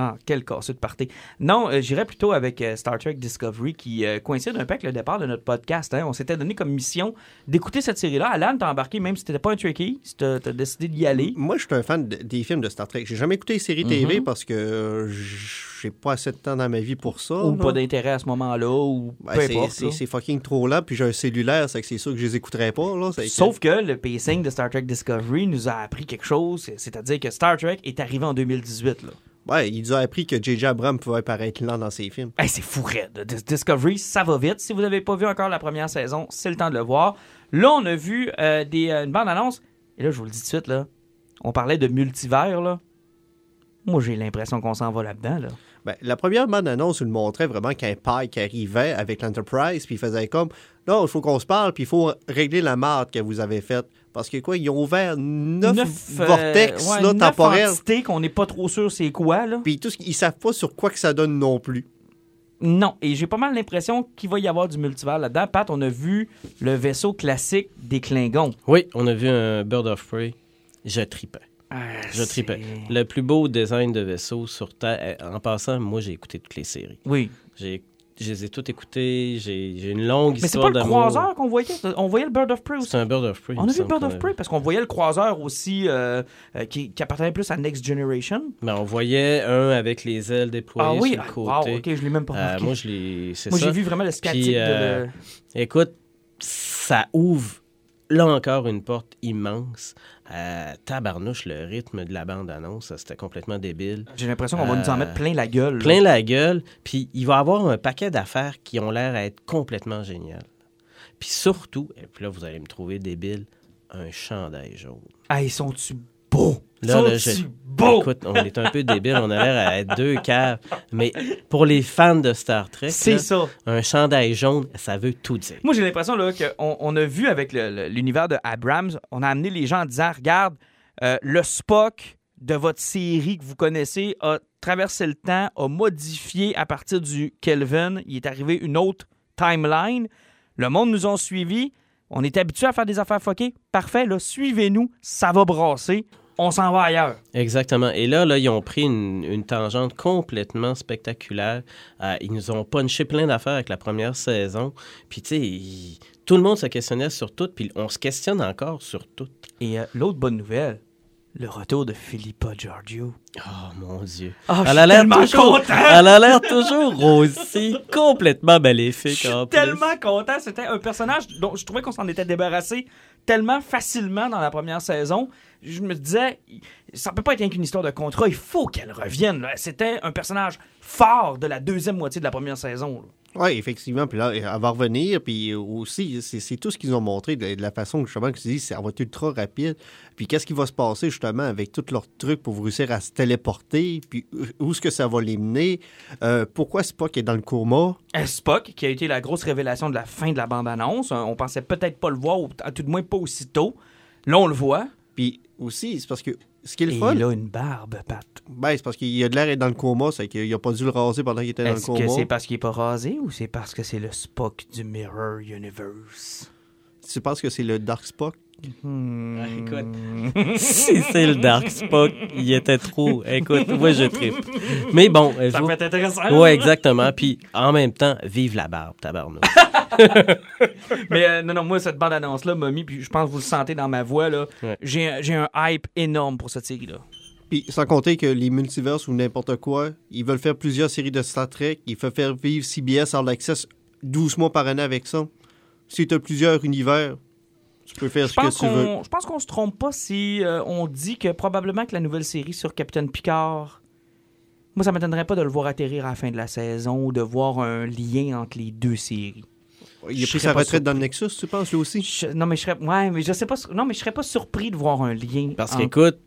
A: Ah, quel casseux de party. Non, euh, j'irais plutôt avec euh, Star Trek Discovery qui euh, coïncide un peu avec le départ de notre podcast. hein. On s'était donné comme mission d'écouter cette série-là. Alan, t'as embarqué même si t'étais pas un Trekkie, si t'as décidé d'y aller.
C: Moi, je suis un fan de- des films de Star Trek. J'ai jamais écouté les séries
A: Mhm.
C: TV parce que j'ai pas assez de temps dans ma vie pour ça.
A: Ou pas d'intérêt à ce moment-là, ou
C: Ben,
A: peu importe.
C: c'est fucking trop là, puis j'ai un cellulaire, c'est que c'est sûr que je les écouterais pas. Là.
A: Sauf que le pacing de Star Trek Discovery nous a appris quelque chose, c'est- c'est-à-dire que Star Trek est arrivé en 2018. Là.
C: Ouais, il nous a appris que J.J. Abrams pouvait paraître lent dans ses films.
A: Hey, c'est fou. Dis- Discovery, ça va vite. Si vous n'avez pas vu encore la première saison, c'est le temps de le voir. Là, on a vu euh, des, euh, une bande-annonce. Et là, je vous le dis tout de suite, là, on parlait de multivers. Là. Moi, j'ai l'impression qu'on s'en va là-dedans. Là.
C: Ben, la première bande-annonce, nous montrait vraiment qu'un qui arrivait avec l'Enterprise, puis il faisait comme Là, il faut qu'on se parle, puis il faut régler la marde que vous avez faite. Parce que quoi, ils ont ouvert neuf,
A: Neuf, euh,
C: vortex
A: ouais,
C: là,
A: neuf
C: temporels,
A: entités qu'on n'est pas trop sûr c'est quoi. Là.
C: puis tout ce- ils savent pas sur quoi que ça donne non plus.
A: Non, et j'ai pas mal l'impression qu'il va y avoir du multivers là-dedans. Pat, on a vu le vaisseau classique des Klingons.
D: Oui, on a vu un Bird of Prey. Je tripais. Je tripais. Le plus beau design de vaisseau sur Terre. En passant, moi, j'ai écouté toutes les séries.
A: Oui.
D: J'ai, je les ai toutes écoutées. J'ai, j'ai une longue
A: Mais c'est
D: histoire
A: pas le croiseur qu'on voyait. On voyait le Bird of Prey aussi.
D: C'est un Bird of Prey.
A: On a vu le Bird of Prey parce qu'on voyait le croiseur aussi euh, euh, qui, qui appartenait plus à Next Generation.
D: Mais on voyait un avec les ailes déployées
A: Ah oui,
D: sur le
A: ah,
D: côté.
A: wow, ok, je l'ai même pas
D: Euh,
A: remarqué.
D: moi, je l'ai.
A: Moi, j'ai vu vraiment le statique
D: Puis,
A: de le-
D: Écoute, ça ouvre là encore une porte immense. Euh, tabarnouche, le rythme de la bande-annonce, ça, c'était complètement débile.
A: J'ai l'impression qu'on va nous en
D: euh,
A: mettre plein la gueule. là.
D: Plein la gueule, puis il va y avoir un paquet d'affaires qui ont l'air à être complètement géniales. Puis surtout, et puis là, vous allez me trouver débile, un chandail jaune.
A: Ah, ils sont-tu beaux?
D: Là, là, je-
A: beaux?
D: Écoute, on est un peu débile, on a l'air à être deux caves. Mais pour les fans de Star Trek,
A: C'est ça.
D: un chandail jaune, ça veut tout dire.
A: Moi, j'ai l'impression là, qu'on on a vu avec l'univers de Abrams, on a amené les gens en disant Regarde, euh, le Spock de votre série que vous connaissez a traversé le temps, a modifié à partir du Kelvin. Il est arrivé une autre timeline. Le monde nous a suivis. On est habitué à faire des affaires fuckées. Parfait, là, suivez-nous. Ça va brasser. On s'en va ailleurs.
D: Exactement. Et là, là ils ont pris une, une tangente complètement spectaculaire. Euh, ils nous ont punché plein d'affaires avec la première saison. Puis, tu sais, ils- tout le monde se questionnait sur tout, puis on se questionne encore sur tout.
A: Et euh, l'autre bonne nouvelle, le retour de Philippa Giorgio.
D: Oh, mon Dieu.
A: Ah, je
D: elle,
A: suis
D: a l'air
A: tellement
D: toujours,
A: content!
D: elle a l'air toujours aussi complètement maléfique.
A: Je suis
D: en plus.
A: tellement content. C'était un personnage dont je trouvais qu'on s'en était débarrassé tellement facilement dans la première saison. Je me disais, ça peut pas être rien qu'une histoire de contrat. Il faut qu'elle revienne. C'était un personnage fort de la deuxième moitié de la première saison. là.
C: Oui, effectivement. Puis là, elle va revenir. Puis aussi, c'est tout ce qu'ils ont montré de, de la façon justement que tu dis, ça va être ultra rapide. Puis qu'est-ce qui va se passer justement avec tous leurs trucs pour réussir à se téléporter? Puis où est-ce que ça va les mener? Euh, pourquoi Spock est dans le coma?
A: Euh, Spock, qui a été la grosse révélation de la fin de la bande-annonce. On pensait peut-être pas le voir, ou à tout de moins pas aussitôt. Là, on le voit.
C: Puis aussi, c'est parce que ce qui est le
A: Et
C: fun,
A: il a une barbe, Pat.
C: ben, c'est parce qu'il a de l'air d'être dans le coma, c'est qu'il a pas dû le raser pendant qu'il était dans le
A: Est-ce
C: coma.
A: que c'est parce qu'il est pas rasé ou c'est parce que c'est le Spock du Mirror Universe?
C: Tu penses que c'est le Dark Spock?
A: Hmm.
D: Ah, écoute, si c'est le Dark Spock, il était trop. Écoute, moi je tripe. Mais bon,
A: Ça
D: je
A: peut être intéressant.
D: Ouais, exactement. Puis en même temps, vive la barbe, tabarnak.
A: Mais euh, non, non, moi, cette bande-annonce-là m'a mis, puis je pense que vous le sentez dans ma voix, là.
D: Ouais.
A: J'ai un- j'ai un hype énorme pour cette série-là.
C: Puis sans compter que les multiverses ou n'importe quoi, ils veulent faire plusieurs séries de Star Trek, ils veulent faire vivre CBS All Access 12 mois par année avec ça. Si tu as plusieurs univers, tu peux faire
A: Je
C: ce que
A: pense
C: tu veux.
A: qu'on je pense qu'on se trompe pas si euh, on dit que probablement que la nouvelle série sur Captain Picard, moi, ça m'étonnerait pas de le voir atterrir à la fin de la saison ou de voir un lien entre les deux séries.
C: Il a
A: je
C: pris sa retraite dans le Nexus, tu penses, lui aussi?
A: Je- non, mais je serais, ouais, mais je sais pas, non, mais je serais pas surpris de voir un lien.
D: Parce
A: entre-
D: qu'écoute,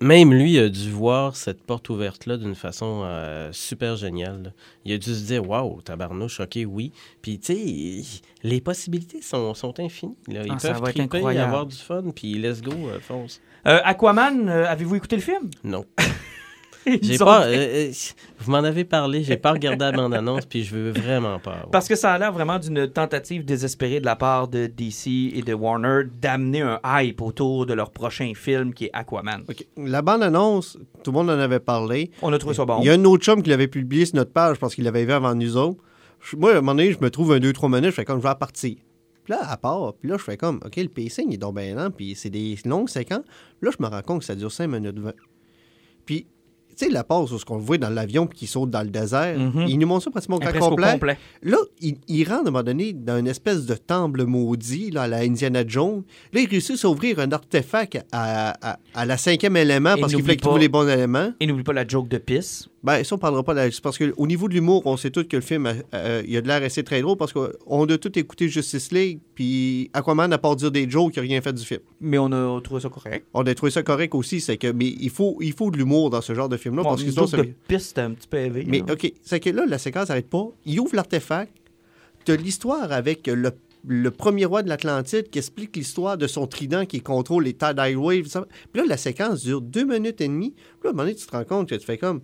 D: même lui a dû voir cette porte ouverte-là d'une façon euh, super géniale. là. Il a dû se dire Waouh, tabarnouche, ok, oui. Puis, tu sais, les possibilités sont, sont infinies. là. Ils
A: Ah, ça
D: peuvent
A: va être
D: triper,
A: incroyable.
D: avoir du fun, puis let's go, euh, fonce.
A: Euh, Aquaman, euh, avez-vous écouté le film?
D: Non. J'ai pas. euh, euh, vous m'en avez parlé, j'ai pas regardé la bande-annonce, puis je veux vraiment pas.
A: Parce que ça a l'air vraiment d'une tentative désespérée de la part de DC et de Warner d'amener un hype autour de leur prochain film qui est Aquaman.
C: La bande-annonce, tout le monde en avait parlé.
A: On a trouvé ça bon.
C: Il y a un autre chum qui l'avait publié sur notre page parce qu'il l'avait vu avant nous autres. Moi, à un moment donné, je me trouve un 2-3 minutes, je fais comme je vais partir. Puis là, à part, puis là, je fais comme, OK, le pacing, il est donc bien lent, puis c'est des longues séquences. Là, je me rends compte que ça dure 5 minutes 20. Puis, sais, la pause où ce qu'on le voit dans l'avion puis qui saute dans le désert,
A: Mhm.
C: il nous montre ça pratiquement au complet.
A: complet.
C: Là, il, il rentre à un moment donné dans une espèce de temple maudit, là, à la Indiana Jones. Là, il réussit à ouvrir un artefact à, à- à la cinquième élément
A: Et
C: parce qu'il
A: n'oublie
C: fallait qu'il trouve
A: pas-
C: les bons éléments.
A: Et n'oublie pas la joke de pisse.
C: Ben, ça, on parlera pas de la... Parce qu'au niveau de l'humour, on sait tous que le film, a- euh, il a de l'air assez très drôle parce qu'on a tout écouté Justice League, puis Aquaman, à part dire des jokes, il n'a rien fait du film.
A: Mais on a trouvé ça correct.
C: On a trouvé ça correct aussi, c'est que... Mais il faut, il faut de l'humour dans ce genre de film-là
A: Bon,
C: parce que sinon,
A: de c'était un petit peu élevé.
C: Mais
A: là.
C: OK, c'est que là, la séquence n'arrête pas. Il ouvre l'artefact. Tu l'histoire avec le, le premier roi de l'Atlantide qui explique l'histoire de son trident qui contrôle les Tide Waves. Puis là, la séquence dure deux minutes et demie. Puis là, à un moment donné, tu te rends compte que tu fais comme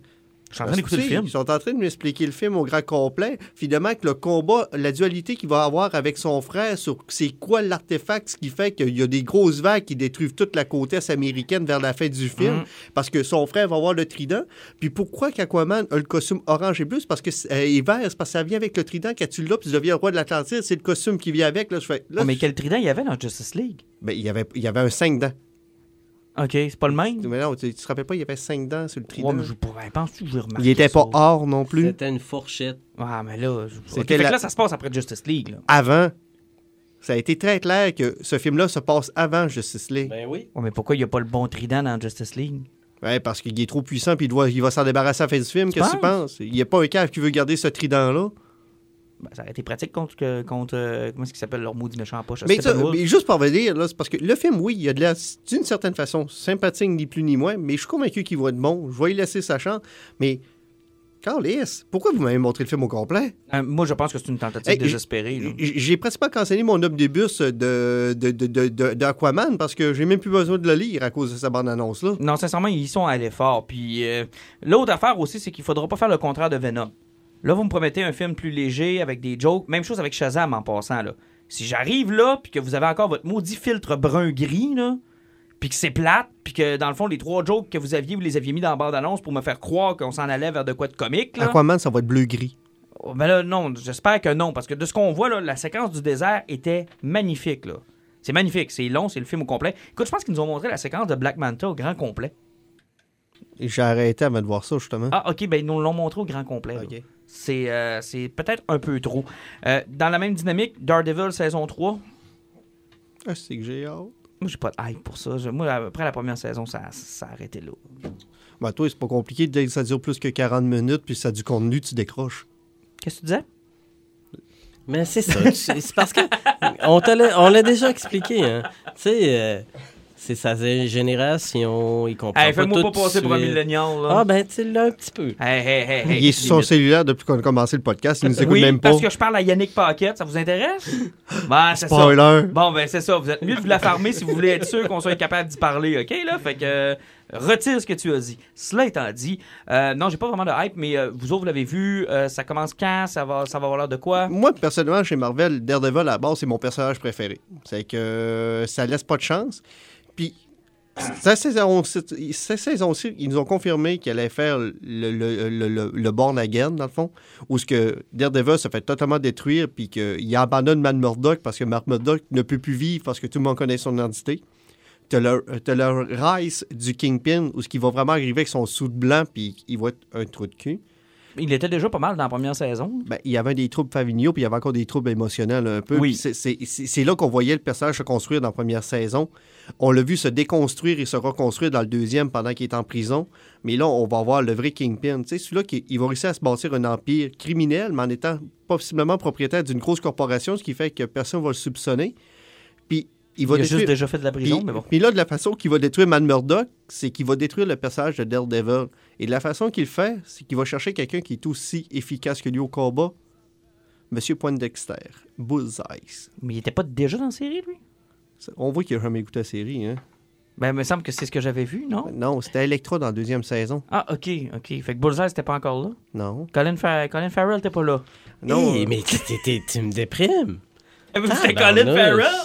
A: Je suis en train d'écouter le
C: Si,
A: film.
C: Ils sont en train de m'expliquer le film au grand complet. Finalement, que le combat, la dualité qu'il va avoir avec son frère sur c'est quoi l'artefact, ce qui fait qu'il y a des grosses vagues qui détruisent toute la côte est américaine vers la fin du film,
A: Mhm.
C: parce que son frère va avoir le trident. Puis pourquoi qu'Aquaman a le costume orange et bleu? C'est parce que c'est- euh, et vert, c'est parce que ça vient avec le trident. Quand tu l'as, puis tu deviens roi de l'Atlantide, c'est le costume qui vient avec. Là, je fais, là,
A: Oh, mais quel trident il y avait dans Justice League?
C: ben, il, y avait, il y avait un 5 dents.
A: OK, c'est pas le même?
C: Mais non, tu, tu te rappelles pas, il y avait 5 dents sur le trident.
A: Ouais, mais je pourrais penser que j'ai remarqué
C: il était
A: ça?
C: pas or non plus.
D: C'était une fourchette.
A: Ah, mais là, je...
C: C'était
A: OK, fait que
C: la-
A: là, ça se passe après Justice League. Là.
C: avant. Ça a été très clair que ce film-là se passe avant Justice League.
D: Ben oui.
A: Ouais, mais pourquoi il n'y a pas le bon trident dans Justice League?
C: Ouais, parce qu'il est trop puissant puis il, doit, il va s'en débarrasser à la fin du film. Qu'est-ce que tu penses? Il n'y a pas un cave qui veut garder ce trident-là.
A: Ben, ça aurait été pratique contre, contre euh, comment est-ce qu'il s'appelle leur maudit méchant en poche?
C: Mais, ça,
A: Steppenwolf.
C: mais juste pour revenir, là, c'est parce que le film, oui, il y a de la, d'une certaine façon, sympathique ni plus ni moins, mais je suis convaincu qu'il va être bon. Je vais y laisser sa chance. Mais, Carlis, pourquoi vous m'avez montré le film au complet?
A: Euh, moi, je pense que c'est une tentative
C: Hey,
A: désespérée.
C: J'ai presque pas cancellé mon omnibus de, de, de, de- de- d'Aquaman parce que j'ai même plus besoin de le lire à cause de sa bande-annonce-là.
A: Non, sincèrement, ils sont allés fort. Puis euh, l'autre affaire aussi, c'est qu'il faudra pas faire le contraire de Venom. Là, vous me promettez un film plus léger avec des jokes. Même chose avec Shazam en passant. Là. Si j'arrive là, puis que vous avez encore votre maudit filtre brun-gris, là, puis que c'est plate, puis que dans le fond, les trois jokes que vous aviez, vous les aviez mis dans la bande-annonce pour me faire croire qu'on s'en allait vers de quoi de comique. Là.
C: Aquaman, ça va être bleu-gris.
A: Oh, Ben là, non, j'espère que non, parce que de ce qu'on voit, là, la séquence du désert était magnifique. là. C'est magnifique, c'est long, c'est le film au complet. Écoute, je pense qu'ils nous ont montré la séquence de Black Manta au grand complet.
C: Et J'ai arrêté avant de voir ça, justement.
A: Ah, ok, ben ils nous l'ont montré au grand complet. C'est euh, c'est peut-être un peu trop. Euh, dans la même dynamique, Daredevil saison 3,
C: Ah, c'est que j'ai hâte.
A: moi j'ai pas de hype pour ça. Je- moi, après la première saison, ça, ça a arrêté là.
C: Ben, toi, c'est pas compliqué. Dès que ça dure plus que 40 minutes, puis ça a du contenu, tu décroches.
A: Qu'est-ce que tu disais?
D: Mais c'est ça. c'est parce que on te l'a, on l'a déjà expliqué. Hein. Tu sais, euh, c'est sa génération, il comprend
A: Hey,
D: pas
A: fais-moi
D: tout
A: pas passer pour un millénial, là.
D: Ah ben, tu l'as un petit peu.
A: Hey, hey, hey, hey,
C: il est sur son cellulaire depuis qu'on a commencé le podcast. Il nous écoute
A: oui,
C: même pas.
A: parce que je parle à Yannick Paquette, ça vous intéresse? Ben, c'est ça.
C: Spoiler.
A: Bon, ben c'est ça. Vous êtes mieux de vous la farmer si vous voulez être sûr qu'on soit capable d'y parler, OK? Là? Fait que euh, retire ce que tu as dit. Cela étant dit, euh, non, j'ai pas vraiment de hype, mais euh, vous autres, vous l'avez vu. euh, ça commence quand? Ça va, ça va avoir l'air de quoi?
C: Moi, personnellement, chez Marvel, Daredevil, à la base, c'est mon personnage préféré. C'est que euh, ça laisse pas de chance. Saison-ci, ils nous ont confirmé qu'ils allaient faire le, le, le, le, Born Again, dans le fond, où ce que Daredevil se fait totalement détruire, puis qu'il abandonne Matt Murdock parce que Matt Murdock ne peut plus vivre parce que tout le monde connaît son identité. T'as le, le rise du Kingpin, où ce qui va vraiment arriver avec son sou de blanc, puis il va être un trou de cul.
A: Il était déjà pas mal dans la première saison.
C: Ben, il y avait des troubles familiaux, puis il y avait encore des troubles émotionnels un peu.
A: Oui.
C: C'est- là qu'on voyait le personnage se construire dans la première saison. On l'a vu se déconstruire et se reconstruire dans le deuxième pendant qu'il est en prison. Mais là, on va voir le vrai Kingpin. Tu sais, celui-là, qui, il va réussir à se bâtir un empire criminel, mais en étant possiblement propriétaire d'une grosse corporation, ce qui fait que personne ne va le soupçonner. Puis, il
A: Il
C: va
A: a juste déjà fait de la prison,
C: Puis,
A: mais bon.
C: puis là, de la façon qu'il va détruire Man Murdock, c'est qu'il va détruire le personnage de Daredevil. Et de la façon qu'il le fait, c'est qu'il va chercher quelqu'un qui est aussi efficace que lui au combat. Monsieur Poindexter, Bullseye.
A: Mais il était pas déjà dans la série, lui?
C: On voit qu'il a jamais écouté la série. Hein?
A: Ben, il me semble que c'est ce que j'avais vu, non?
C: Non, c'était Electra dans la deuxième saison.
A: Ah, ok, ok. Fait que Bullseye, c'était pas encore là?
C: Non.
A: Colin, Fa- Colin Farrell, t'es pas là.
C: Non.
D: Hey,
C: euh,
D: mais tu- me déprimes.
A: C'était
D: Tabarnouche.
A: Colin Farrell?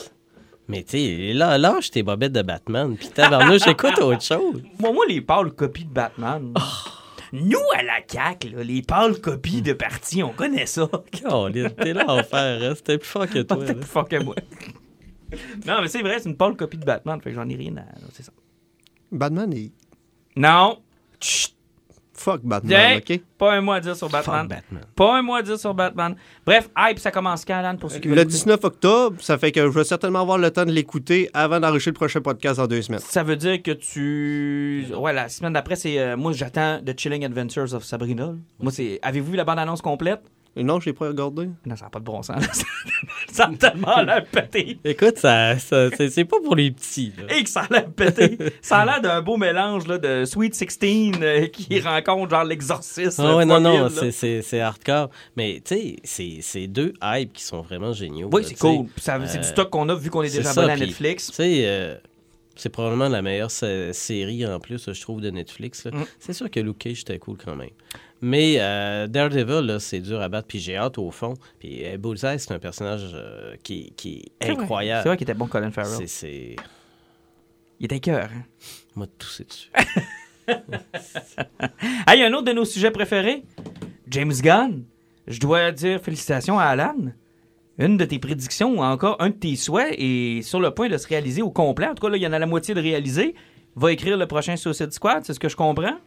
D: Mais tu sais, là, lâche tes bobettes de Batman. Puis tabarnouche, j'écoute autre chose.
A: Moi, moi, les pâles copies de Batman.
C: Oh.
A: Nous, à la CAQ, là, les pâles copies de parti, on connaît ça.
D: T'es là en faire, hein. C'était plus fort que toi.
A: T'es
D: là.
A: plus fort que moi. non, mais c'est vrai, c'est une pâle copie de Batman, fait que j'en ai rien à... C'est ça.
C: Batman est.
A: Non! Chut!
C: Fuck Batman! OK?
A: Pas un mot à dire sur Batman.
D: Fuck Batman.
A: Pas un mot à dire sur Batman. Bref, hype, ça commence quand, Alan, pour ceux qui veulent
C: Le
A: écouter?
C: 19 octobre, ça fait que je vais certainement avoir le temps de l'écouter avant d'enregistrer le prochain podcast dans deux semaines.
A: Ça veut dire que tu. Ouais, la semaine d'après, c'est. euh, moi, j'attends The Chilling Adventures of Sabrina. Moi, c'est. Avez-vous vu la bande-annonce complète?
C: Non, je l'ai pas regardé.
A: Non, ça n'a pas de bon sens. ça a tellement l'air pété.
D: Écoute, ça, ça- c'est pas pour les petits. Là.
A: Et que ça a l'air pété. Ça a l'air d'un beau mélange là, de Sweet 16 euh, qui rencontre genre l'exorciste.
D: Ah ouais, non, non, c'est- hardcore. Mais tu sais, c'est- deux hypes qui sont vraiment géniaux.
A: Oui, c'est cool. C'est du
D: euh,
A: stock qu'on a vu qu'on est déjà abonné à Netflix.
D: Tu sais, euh, C'est probablement la meilleure sé- série en plus, je trouve, de Netflix.
A: Mm.
D: C'est sûr que Luke Cage était cool quand même. Mais euh, Daredevil, là, c'est dur à battre, puis j'ai hâte au fond. Puis euh, Bullseye, c'est un personnage euh, qui, qui est incroyable.
A: C'est vrai qu'il était bon, Colin Farrell.
D: C'est-.
A: Il était cœur. Hein?
D: Moi, tout c'est dessus.
A: Hey, un autre de nos sujets préférés, James Gunn. Je dois dire félicitations à Alan. Une de tes prédictions ou encore un de tes souhaits est sur le point de se réaliser au complet. En tout cas, là, il y en a la moitié de réalisé. Va écrire le prochain Suicide Squad, c'est ce que je comprends?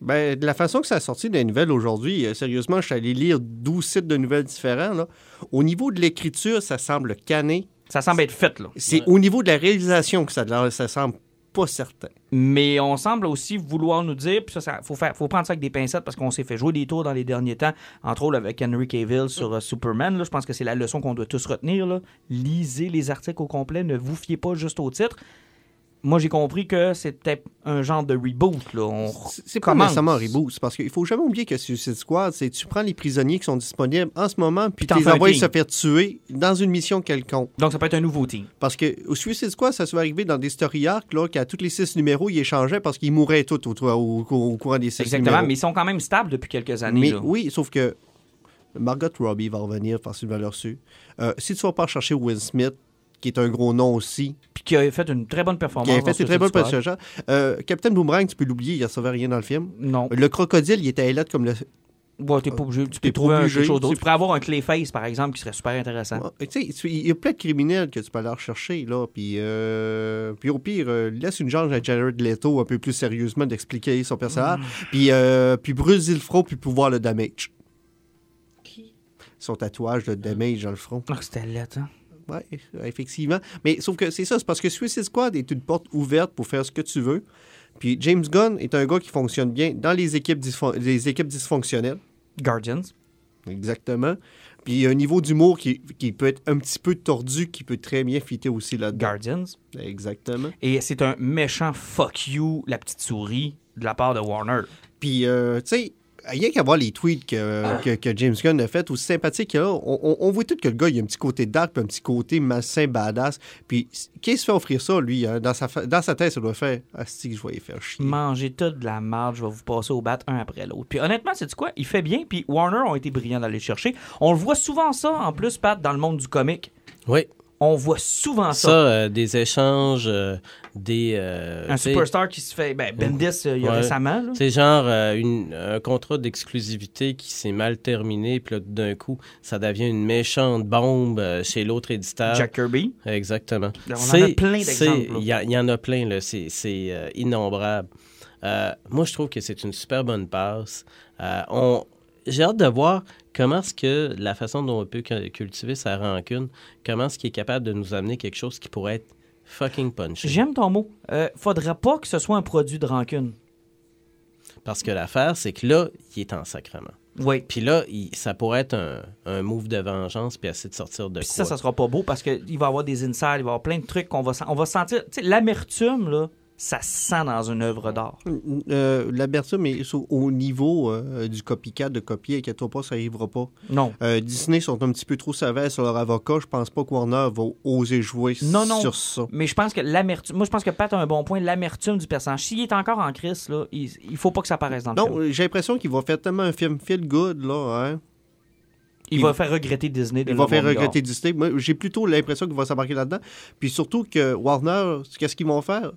C: Ben, de la façon que ça a sorti des nouvelles aujourd'hui, euh, sérieusement, je suis allé lire 12 sites de nouvelles différents. là. Au niveau de l'écriture, ça semble cané.
A: Ça semble être fait, là.
C: C'est
D: Ouais.
C: au niveau de la réalisation que ça, ça semble pas certain.
A: Mais on semble aussi vouloir nous dire, puis ça, ça faut, faire, faut prendre ça avec des pincettes parce qu'on s'est fait jouer des tours dans les derniers temps, entre autres avec Henry Cavill sur euh, Superman. là. je pense que c'est la leçon qu'on doit tous retenir. là. Lisez les articles au complet, ne vous fiez pas juste au titre. Moi, j'ai compris que c'était un genre de reboot. Là. On
C: C'est pas nécessairement un reboot, c'est parce qu'il faut jamais oublier que Suicide Squad, c'est tu prends les prisonniers qui sont disponibles en ce moment, puis tu les envoies se faire tuer dans une mission quelconque.
A: Donc, ça peut être un nouveau team.
C: Parce que au Suicide Squad, ça se fait arriver dans des story arcs, là, qu'à tous les six numéros, ils échangeaient parce qu'ils mouraient tous au, au- au- au courant des six
A: Exactement.
C: numéros.
A: Mais ils sont quand même stables depuis quelques années.
C: Mais
A: là.
C: oui, sauf que Margot Robbie va revenir parce qu'il va leur reçu. Euh, si tu vas pas chercher Will Smith, qui est un gros nom aussi,
A: Puis qui a fait une très bonne performance.
C: qui a fait une très bonne prestation. Euh, Captain Boomerang, tu peux l'oublier, il ne recevait rien dans le film.
A: Non.
C: Le crocodile, il était élève comme le.
A: Ouais, t'es pas obligé. Tu
C: T'es
A: peux trouver quelque chose d'autre.
C: c'est-
A: Tu pourrais avoir un Clayface, par exemple, qui serait super intéressant.
C: Ouais, tu sais, tu- il y a plein de criminels que tu peux aller rechercher, là. Puis, euh, puis au pire, euh, laisse une chance à Jared Leto un peu plus sérieusement d'expliquer son personnage. Puis, euh, puis front, puis pouvoir le damage. Son tatouage de damage dans le front.
A: Ah, c'était lettre, hein?
C: Oui, effectivement. Mais sauf que c'est ça, c'est parce que Suicide Squad est une porte ouverte pour faire ce que tu veux. Puis James Gunn est un gars qui fonctionne bien dans les équipes, dysfon- les équipes dysfonctionnelles.
A: Guardians.
C: Exactement. Puis il y a un niveau d'humour qui, qui peut être un petit peu tordu, qui peut très bien fitter aussi là-dedans.
A: Guardians.
C: Exactement.
A: Et c'est un méchant fuck you, la petite souris, de la part de Warner.
C: Puis, euh, tu sais, rien qu'à voir les tweets que, que, que James Gunn a fait, aussi sympathique qu'il a, on, on- on voit tout que le gars, il a un petit côté dark, puis un petit côté malsain, badass. Puis, qui se fait offrir ça, lui, hein? dans, sa, dans sa tête, ça doit faire « Ah, que je vais y faire chier.
A: Mangez toute de la marde, je vais vous passer au bat un après l'autre. Puis honnêtement, c'est quoi? Il fait bien, puis Warner ont été brillants d'aller le chercher. On le voit souvent ça, en plus, Pat, dans le monde du comic.
D: Oui.
A: On voit souvent ça.
D: Ça, euh, des échanges, euh, des. euh,
A: un superstar qui se fait. Ben, Bendis, il y a
D: Ouais.
A: récemment.
D: C'est genre une- un contrat d'exclusivité qui s'est mal terminé, puis là, d'un coup, ça devient une méchante bombe chez l'autre éditeur.
A: Jack Kirby.
D: Exactement.
A: On en a plein d'exemples.
D: Il y, y en a plein, là. C'est innombrable. Moi, je trouve que c'est une super bonne passe. On... J'ai hâte de voir comment est-ce que la façon dont on peut cu- cultiver sa rancune, comment est-ce qu'il est capable de nous amener quelque chose qui pourrait être fucking punché.
A: J'aime ton mot. Euh, faudrait pas que ce soit un produit de rancune.
D: Parce que l'affaire, c'est que là, il est en sacrement.
A: Oui.
D: Puis là, il- ça pourrait être un, un move de vengeance, puis essayer de sortir de
A: Puis
D: quoi.
A: ça, ça sera pas beau parce qu'il va y avoir des insides, il va y avoir plein de trucs qu'on va, on va sentir. Tu sais, l'amertume, là, ça se sent dans une œuvre d'art.
C: Euh, L'amertume est sur- au niveau euh, du copycat, de copier, inquiète-toi pas, ça arrivera pas.
A: Non.
C: Euh, Disney sont un petit peu trop sévères sur leur avocat. Je pense pas que Warner va oser jouer
A: Non, non.
C: sur ça.
A: Mais je pense que l'amertume. Moi, je pense que Pat a un bon point. L'amertume du personnage. S'il est encore en crise, là, il, il faut pas que ça apparaisse dans le film.
C: j'ai l'impression qu'il va faire tellement un film feel good, là, hein.
A: Il,
C: il-
A: va faire regretter Disney de
C: Il va faire regretter Disney. Moi, j'ai plutôt l'impression qu'il va s'embarquer là-dedans. Puis surtout que Warner, qu'est-ce qu'ils vont faire?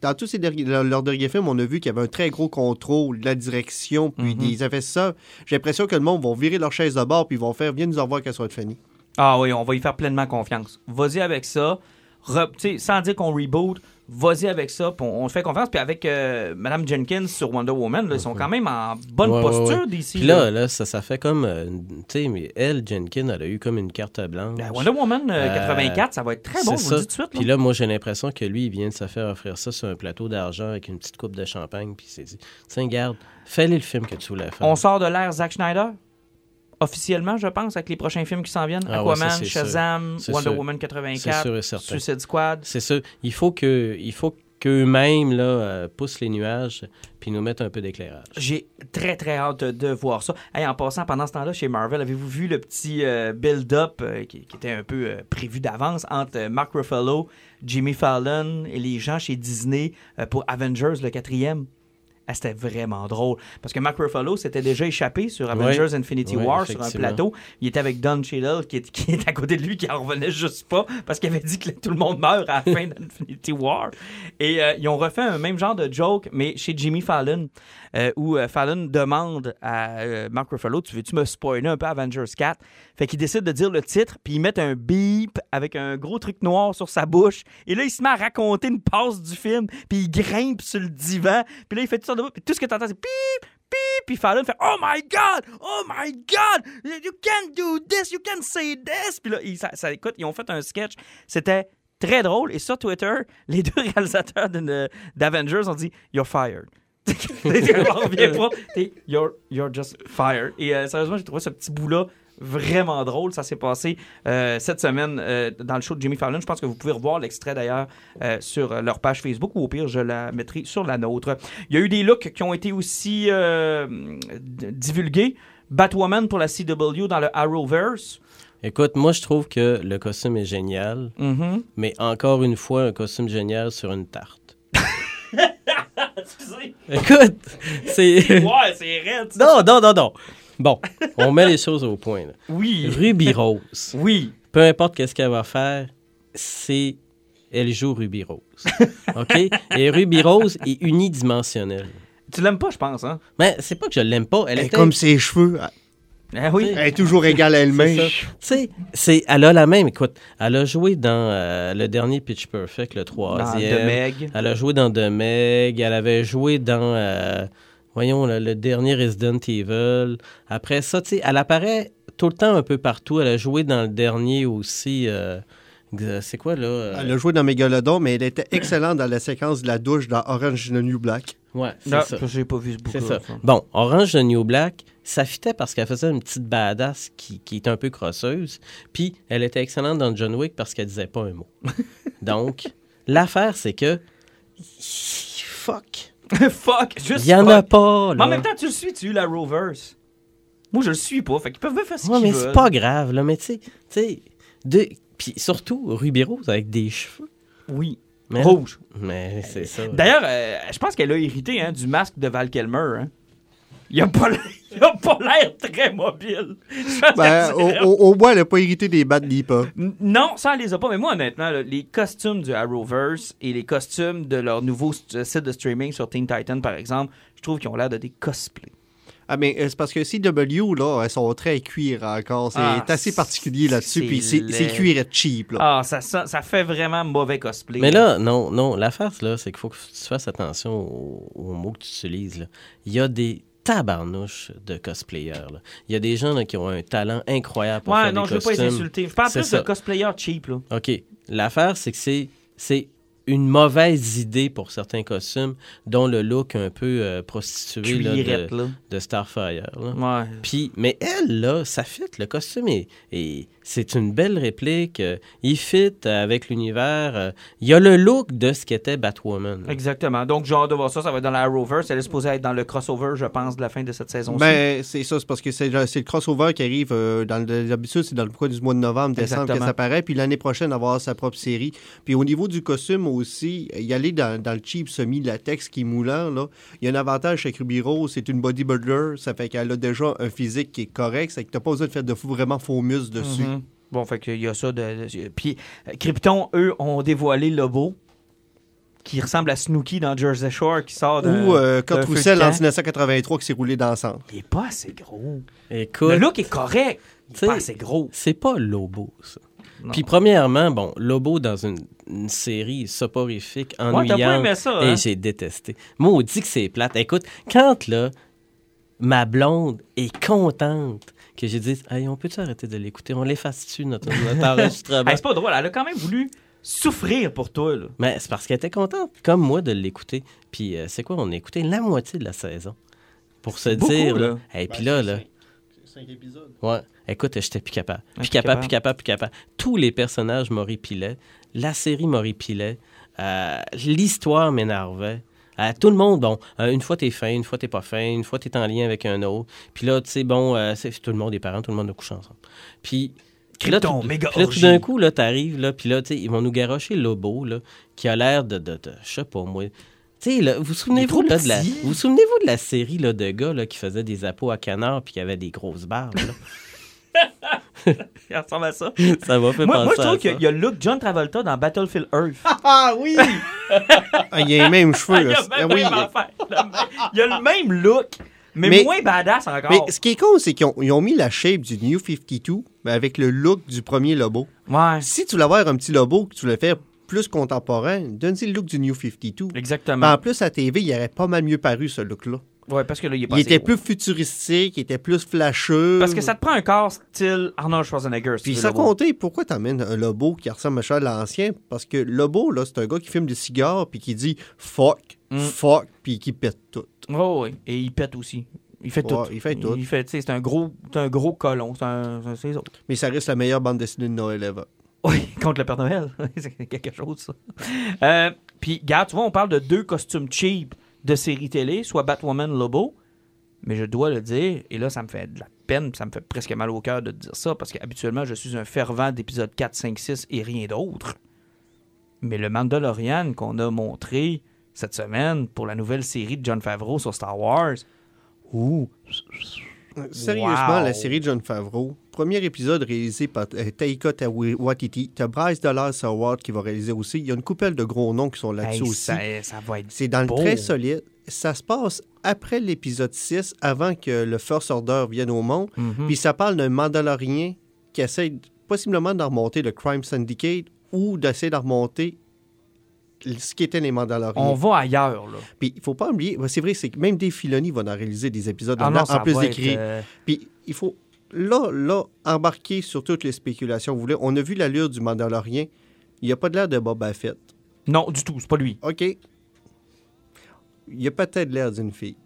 C: Dans tous ces derniers, leur- leurs derniers films, on a vu qu'il y avait un très gros contrôle de la direction, puis
A: Mhm.
C: des investisseurs. J'ai l'impression que le monde va virer leur chaise de bord, puis ils vont faire, viens nous en voir qu'elle soit finie.
A: Ah oui, on va y faire pleinement confiance. Vas-y avec ça. Re- tu sais, sans dire qu'on reboot, vas-y avec ça, puis on, on fait confiance. Puis avec euh, Madame Jenkins sur Wonder Woman, là, ils sont quand même en bonne
D: Ouais,
A: posture
D: ouais.
A: d'ici.
D: Puis là, là, ça, ça fait comme. euh, tu sais, mais elle, Jenkins, elle a eu comme une carte blanche.
A: Ben, Wonder Woman euh,
D: Euh,
A: 84, ça va être très bon,
D: C'est
A: vous le dites tout de suite.
D: Puis
A: là.
D: là, moi, j'ai l'impression que lui, il vient de se faire offrir ça sur un plateau d'argent avec une petite coupe de champagne. Puis il s'est dit Tiens, garde, fais-le le film que tu voulais faire.
A: On sort de l'ère Zack Schneider? Officiellement, je pense, avec les prochains films qui s'en viennent.
D: Ah
A: Aquaman,
D: sûr.
A: Shazam, Wonder
D: sûr.
A: Woman
D: C'est
A: 84,
D: sûr et certain.
A: Suicide Squad.
D: C'est ça. Il faut que, il faut qu'eux-mêmes là, euh, poussent les nuages puis nous mettent un peu d'éclairage.
A: J'ai très, très hâte de voir ça. Hey, en passant, pendant ce temps-là, chez Marvel, avez-vous vu le petit euh, build-up euh, qui, qui était un peu euh, prévu d'avance entre Mark Ruffalo, Jimmy Fallon et les gens chez Disney pour Avengers, le quatrième? Ah, C'était vraiment drôle. Parce que Mark Ruffalo s'était déjà échappé sur Avengers Infinity
D: Oui,
A: War sur un plateau. Il était avec Don Cheadle qui est, qui est à côté de lui, qui en revenait juste pas parce qu'il avait dit que tout le monde meurt à la fin d'Infinity War. Et euh, ils ont refait un même genre de joke, mais chez Jimmy Fallon, euh, où euh, Fallon demande à euh, Mark Ruffalo Tu veux-tu me spoiler un peu Avengers 4 Fait qu'il décide de dire le titre, puis ils mettent un beep avec un gros truc noir sur sa bouche. Et là, il se met à raconter une passe du film, puis il grimpe sur le divan, puis là, il fait tout ça de puis tout ce que tu entends, c'est pip, pip, puis Fallon fait Oh my God, oh my God, you can't do this, you can't say this. Puis là, il- ça, ça- écoute, ils ont fait un sketch, c'était très drôle. Et sur Twitter, les deux réalisateurs d'Avengers ont dit You're fired. On revient pas. You're, you're just fired. Et euh, sérieusement, j'ai trouvé ce petit bout-là vraiment drôle. Ça s'est passé euh, cette semaine euh, dans le show de Jimmy Fallon. Je pense que vous pouvez revoir l'extrait d'ailleurs euh, sur leur page Facebook ou au pire, je la mettrai sur la nôtre. Il y a eu des looks qui ont été aussi divulgués. Batwoman pour la CW dans le Arrowverse.
D: Écoute, moi, je trouve que le costume est génial,
A: Mhm.
D: mais encore une fois, un costume génial sur une tarte.
A: Excusez.
D: Écoute, c'est...
A: Ouais, c'est raide.
D: non, non, non, non. Bon, on met les choses au point. là.
A: Oui.
D: Ruby Rose.
A: Oui.
D: peu importe qu'est-ce qu'elle va faire, c'est elle joue Ruby Rose. OK? Et Ruby Rose est unidimensionnelle.
A: Tu l'aimes pas, je pense, hein?
D: Mais c'est pas que je l'aime pas, elle
C: Elle est
D: était
C: comme ses cheveux.
A: Ah oui.
C: Elle est toujours égale à elle-même.
D: Tu sais, c'est, elle a la même. Écoute, elle a joué dans euh, le dernier Pitch Perfect, le
A: Dans
D: troisième.
A: The Meg.
D: Elle a joué dans The Meg. Elle avait joué dans, euh, voyons, le, le dernier Resident Evil. Après ça, tu sais, elle apparaît tout le temps un peu partout. Elle a joué dans le dernier aussi. euh, c'est quoi, là? euh,
C: Elle a joué dans Megalodon, mais elle était excellente dans la séquence de la douche dans Orange the New Black.
D: Ouais, c'est ça.
A: j'ai pas vu ce
D: C'est ça. Bon, Orange de New Black, ça fitait parce qu'elle faisait une petite badass qui, qui était un peu crosseuse. Puis, elle était excellente dans John Wick parce qu'elle disait pas un mot. Donc, l'affaire, c'est que. Fuck.
A: fuck. Juste
D: Il y en a pas,
A: Mais en même temps, tu le suis, tu la Rovers? Moi, je le suis pas. Fait qu'ils peuvent faire ce
D: Ouais,
A: qu'ils
D: mais
A: veulent.
D: c'est pas grave, là. Mais tu sais, tu sais. de- Puis surtout, Ruby Rose avec des cheveux.
A: Oui.
D: Mais,
A: Rouge.
D: Mais c'est ça.
A: D'ailleurs, euh, je pense qu'elle a hérité hein, du masque de Val Kilmer. Hein. Il a pas l'air- il a pas l'air très mobile.
C: Ben, au, au- au moins, elle n'a pas hérité des Bad Lipa.
A: N- Non, ça, elle les a pas. Mais moi, honnêtement, là, les costumes du Arrowverse et les costumes de leur nouveau st- site de streaming sur Teen Titan, par exemple, je trouve qu'ils ont l'air de des cosplays.
C: Ah, mais euh, c'est parce que CW, là, elles sont très cuir encore. C'est
A: Ah,
C: assez particulier là-dessus.
A: c'est
C: Puis c'est cuir et cheap, là.
A: Ah, ça, ça, ça fait vraiment mauvais cosplay.
D: Mais là, non, non. L'affaire, là, c'est qu'il faut que tu fasses attention aux, aux mots que tu utilises. là. Il y a des tabarnouches de cosplayers. là. Il y a des gens là, qui ont un talent incroyable pour
A: Ouais,
D: faire
A: non,
D: des
A: je veux pas les
D: costumes.
A: insulter. Je parle
D: C'est
A: plus
D: ça.
A: de cosplayers cheap, là.
D: OK. L'affaire, c'est que c'est, c'est une mauvaise idée pour certains costumes, dont le look un peu euh, prostitué là, de, Starfire. là.
A: Ouais.
D: Puis, mais elle, là, ça fit. Le costume est, est- c'est une belle réplique. euh, il fit avec l'univers. euh, il y a le look de ce qu'était Batwoman. là.
A: Exactement. Donc, j'ai hâte de voir ça. Ça va être dans la Arrowverse. Elle est supposée être dans le crossover, je pense, de la fin de cette saison-ci.
C: Ben, c'est ça, c'est parce que c'est le, c'est le crossover qui arrive euh, dans d'habitude, c'est dans le coin du mois de novembre, décembre
A: Exactement.
C: que ça paraît, puis l'année prochaine avoir sa propre série. Puis au niveau du costume aussi, y aller dans, dans le cheap semi-latex qui est moulant, là, il y a un avantage chez Ruby Rose, c'est une bodybuilder, ça fait qu'elle a déjà un physique qui est correct, c'est que t'as pas besoin de faire de fou- vraiment faux muscles dessus.
A: Mhm. Bon, fait qu'il y a ça. De, de- puis, euh, Krypton, eux, ont dévoilé Lobo, qui ressemble à Snooki dans Jersey Shore, qui sort d'un.
C: Ou euh, Kurt
A: d'un feu de
C: Roussel en
A: camp.
C: 1983 qui s'est roulé dans le centre.
A: Il est pas assez gros.
D: Écoute,
A: Le look est correct. Il est
D: T'sais,
A: pas assez gros.
D: c'est pas Lobo, ça.
A: Non.
D: Puis premièrement, bon, Lobo dans une, une série soporifique,
A: Ouais, t'as pas
D: ennuyante,
A: aimé ça,
D: et
A: hein?
D: j'ai détesté. Moi, on dit que c'est plate. Écoute, quand là, ma blonde est contente que j'ai dit, hey, on peut-tu arrêter de l'écouter? On l'efface-tu, notre, notre enregistrement?
A: Hey, c'est pas drôle. Elle a quand même voulu souffrir pour toi. Là.
D: Mais c'est parce qu'elle était contente, comme moi, de l'écouter. Puis euh, c'est quoi? On a écouté la moitié de la saison. Pour se
A: beaucoup,
D: dire,
A: là.
D: Et puis là, là.
C: Cinq épisodes.
D: Ouais. Écoute, j'étais plus capable.
A: Ah,
D: Plus capable. plus capable, plus capable. Tous les personnages m'horripilaient. La série m'horripilait. Euh, L'histoire m'énervait. Tout le monde, bon, euh, une fois t'es fin, une fois t'es pas fin, une fois t'es en lien avec un autre. Puis là, tu sais, bon, euh, tout le monde est parents, tout le monde a couché ensemble. Puis, là, tout,
A: méga
D: puis là, tout
A: orgie.
D: d'un coup, là, t'arrives, là, puis là, tu sais, ils vont nous garocher Lobo, là, qui a l'air de, de, de- je sais pas, moi. Tu sais, là, vous souvenez-vous là, de la, vous vous souvenez-vous de la série là, de gars là, qui faisaient des appos à canard puis qui avaient des grosses barbes?
A: Il ressemble à ça.
D: ça m'a fait
A: Moi,
D: penser
A: moi, je trouve qu'il y a le look John Travolta dans Battlefield Earth.
C: Ah oui! Ah, il a les mêmes cheveux.
A: Il a,
C: Ah
A: même,
C: oui.
A: même il y a le même look, mais,
C: Mais-
A: moins badass encore.
C: Mais ce qui est con, c'est qu'ils ont, mis la shape du New 52, mais avec le look du premier Lobo.
A: Ouais,
C: Si tu voulais avoir un petit Lobo, que tu voulais faire plus contemporain, donne-y le look du New 52.
A: exactement.
C: En plus, à TV, il aurait pas mal mieux paru, ce look-là.
A: Ouais, parce que là, il est
C: Il était plus futuristique, il était plus flasheux.
A: Parce que ça te prend un corps style Arnold Schwarzenegger. si
C: Puis sans compter, pourquoi t'emmènes un Lobo qui ressemble à Charles l'Ancien? Parce que Lobo, là, c'est un gars qui fume des cigares puis qui dit fuck,
A: Mm.
C: fuck, puis qui pète tout.
A: Oh, oui, et il pète aussi. Il fait
C: Ouais,
A: tout.
C: il fait tout.
A: Il fait, tu sais, c'est un gros, c'est un gros colon. C'est un, c'est- autres.
C: Mais ça reste la meilleure bande dessinée de Noël ever.
A: Oui, contre le Père Noël. c'est quelque chose, ça. Euh, Puis, regarde, tu vois, on parle de deux costumes cheap de séries télé, soit Batwoman, Lobo. Mais je dois le dire, et là, ça me fait de la peine, ça me fait presque mal au cœur de dire ça, parce qu'habituellement, je suis un fervent d'épisode 4, 5, 6 et rien d'autre. Mais le Mandalorian qu'on a montré cette semaine pour la nouvelle série de John Favreau sur Star Wars, ouh,
C: Sérieusement,
A: Wow.
C: la série de John Favreau, premier épisode réalisé par euh, Taika Waititi. T'as Bryce Dallas Howard qui va réaliser aussi. Il y a une couple de gros noms qui sont là-dessus
A: hey,
C: aussi.
A: ça, ça va être
C: C'est dans le très solide. Ça se passe après l'épisode 6, avant que le First Order vienne au monde.
A: Mhm.
C: Puis ça parle d'un Mandalorien qui essaie possiblement de remonter le Crime Syndicate ou d'essayer de remonter ce qui était les Mandaloriens.
A: On va ailleurs, là.
C: Puis il faut pas oublier, c'est vrai, c'est que même Dave Filoni va en réaliser des épisodes
A: Ah
C: en,
A: non, ça
C: en plus d'écrire.
A: euh,
C: Puis il faut là, là, embarquer sur toutes les spéculations. Vous voulez, on a vu l'allure du Mandalorien. Il n'y a pas de l'air de Boba Fett.
A: Non, du tout, c'est pas lui.
C: OK. Il y a peut-être l'air d'une fille.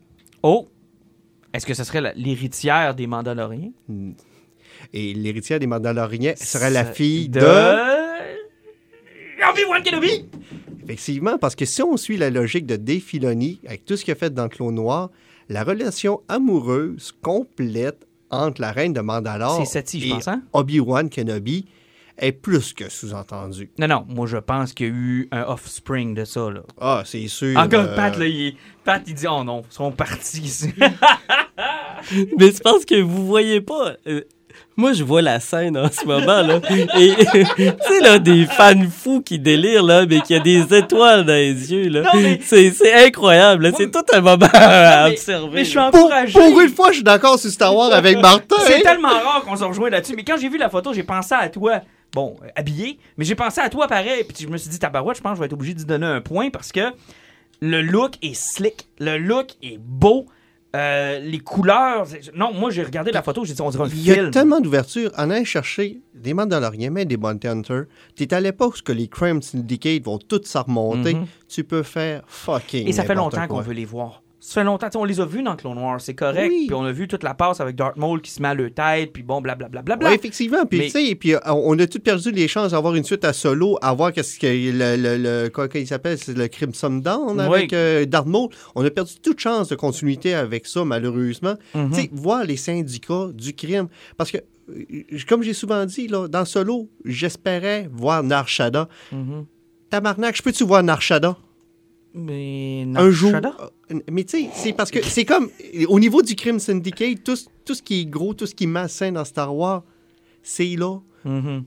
A: Oh! Est-ce que ce serait l'héritière des Mandaloriens?
C: Et l'héritière des Mandaloriens serait la fille de...
A: Obi-Wan Kenobi!
C: Effectivement, parce que si on suit la logique de Dave Filoni, avec tout ce qu'il a fait dans Clone Noir, la relation amoureuse complète entre la reine de Mandalore
A: Sati, je
C: et
A: pense, hein?
C: Obi-Wan Kenobi est plus que sous-entendu.
A: Non, non, moi je pense qu'il y a eu un offspring de ça, là.
C: Ah, c'est sûr.
A: Encore
C: euh,
A: Pat, là, il, est- Pat, il dit, oh non, ils sont partis ici.
D: Mais c'est parce que vous voyez pas. euh, moi, je vois la scène en ce moment, là. Et, tu sais, là, des fans fous qui délirent, là, mais qui a des étoiles dans les yeux, là.
A: Mais-
D: C'est, incroyable. C'est tout un moment à
A: mais-
D: observer.
A: mais je suis.
C: Pour,
A: encouragé.
C: pour une fois, je suis d'accord sur Star Wars avec Martin.
A: C'est
C: hein?
A: tellement rare qu'on se rejoint là-dessus. Mais quand j'ai vu la photo, j'ai pensé à toi. Bon, euh, habillé, mais j'ai pensé à toi pareil. Puis je me suis dit, tabarouette, je pense que je vais être obligé d'y donner un point parce que le look est slick. Le look est beau. Euh, les couleurs. Non, moi, j'ai regardé la photo, j'ai dit, on dirait un
C: Il y a
A: film.
C: tellement d'ouverture. En allant chercher des Mandaloriens, mais des Bounty Hunters, t'es à l'époque où les Crime Syndicate vont tous s'en remonter.
A: Mhm.
C: Tu peux faire fucking
A: Et ça fait longtemps qu'on veut les voir. Ça fait longtemps. On les a vus dans Clone Wars, c'est correct.
C: Oui.
A: Puis on a vu toute la passe avec Darth Maul qui se met à le tête, puis bon, blablabla. Bla, bla,
C: Oui, effectivement. Puis,
A: Mais-
C: tu sais, et puis, euh, on a tout perdu les chances d'avoir une suite à solo, à voir qu'est-ce que le, le, le- quoi qu'il s'appelle, c'est le Crimson Dawn avec
A: Oui.
C: euh, Darth Maul? On a perdu toute chance de continuité avec ça, malheureusement.
A: Mhm.
C: Tu sais, voir les syndicats du crime. Parce que, euh, comme j'ai souvent dit, là, dans Solo, j'espérais voir Narshada.
A: Mhm.
C: Tabarnak, je peux-tu voir Narshada?
A: Mais
C: un jour. Euh, Mais tu sais, c'est parce que c'est comme au niveau du crime syndicate, tout, tout ce qui est gros, tout ce qui est malsain dans Star Wars, c'est là.
A: Mhm.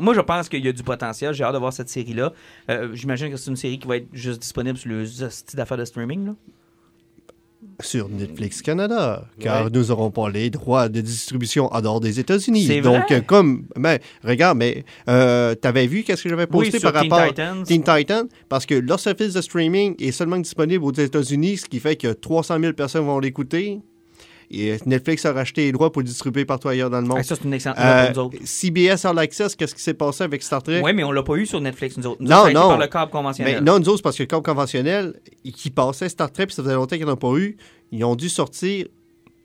A: Moi, je pense qu'il y a du potentiel. J'ai hâte de voir cette série-là. Euh, J'imagine que c'est une série qui va être juste disponible sur le style d'affaires de streaming. Là.
C: Sur Netflix Canada, car
A: Ouais.
C: nous n'aurons pas les droits de distribution en dehors des États-Unis. Donc,
A: vrai?
C: comme, ben, regarde, mais euh, t'avais vu qu'est-ce que j'avais posté
A: Oui,
C: par
A: Teen
C: rapport
A: Titans.
C: Teen Titan, parce que leur service de streaming est seulement disponible aux États-Unis, ce qui fait que 300 000 personnes vont l'écouter. Et euh, Netflix a racheté les droits pour le distribuer partout ailleurs dans le monde.
A: Ah, ça, c'est une excellente nouvelle
C: Euh,
A: pour nous autres.
C: CBS All Access, qu'est-ce qui s'est passé avec Star Trek?
A: Oui, mais on l'a pas eu sur Netflix, nous autres. Nous
C: Non,
A: autres, ça a été
C: non.
A: par le câble
C: Mais
A: conventionnel.
C: non, nous autres, parce que comme conventionnel, qui passait Star Trek, puis ça faisait longtemps qu'ils n'en ont pas eu, ils ont dû sortir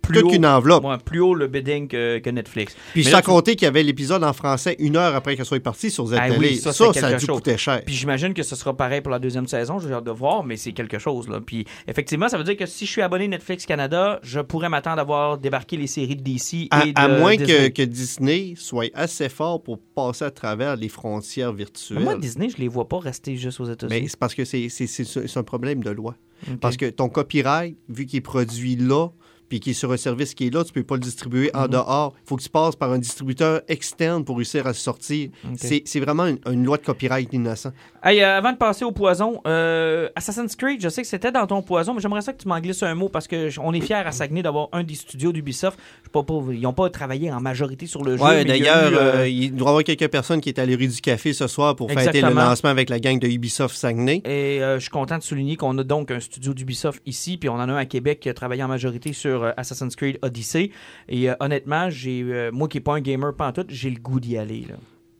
A: plus
C: toute
A: haut.
C: une enveloppe.
A: Ouais, plus haut le bidding que, que Netflix.
C: Puis
A: Mais
C: sans
A: là, tu-
C: compter qu'il y avait l'épisode en français une heure après qu'elle soit partie sur
A: Ah
C: ZTL.
A: oui, ça,
C: ça, a dû
A: chose.
C: coûter cher.
A: Puis j'imagine que ce sera pareil pour la deuxième saison, j'ai hâte de voir, mais c'est quelque chose. Là. Puis effectivement, ça veut dire que si je suis abonné Netflix Canada, je pourrais m'attendre à voir débarquer les séries de DC
C: À,
A: et de
C: à moins que,
A: Disney.
C: que Disney soit assez fort pour passer à travers les frontières virtuelles.
A: Moi, Disney, je les vois pas rester juste aux
C: Mais
A: États-Unis.
C: c'est parce que c'est un problème de loi. Parce que ton copyright, vu qu'il est produit là, puis qu'il est sur un service qui est là, tu peux pas le distribuer
A: Mhm.
C: en dehors. Il faut que tu passes par un distributeur externe pour réussir à sortir. C'est vraiment une, une loi de copyright innocent.
A: Hey, euh, avant de passer au poison, euh, Assassin's Creed, je sais que c'était dans ton poison, mais j'aimerais ça que tu m'en glisses un mot parce que on est fiers à Saguenay d'avoir un des studios d'Ubisoft. Pas, pas- ils n'ont pas travaillé en majorité sur le jeu.
C: Ouais, d'ailleurs,
A: eu, euh,
C: euh, il doit y avoir quelques personnes qui étaient à la rue du Café ce soir pour fêter le lancement avec la gang de Ubisoft Saguenay.
A: Et je suis content de souligner qu'on a donc un studio d'Ubisoft ici, puis on en a un à Québec qui a travaillé en majorité sur Assassin's Creed Odyssey. Et honnêtement, j'ai moi qui n'ai pas un gamer pantoute, j'ai le goût d'y aller. Là.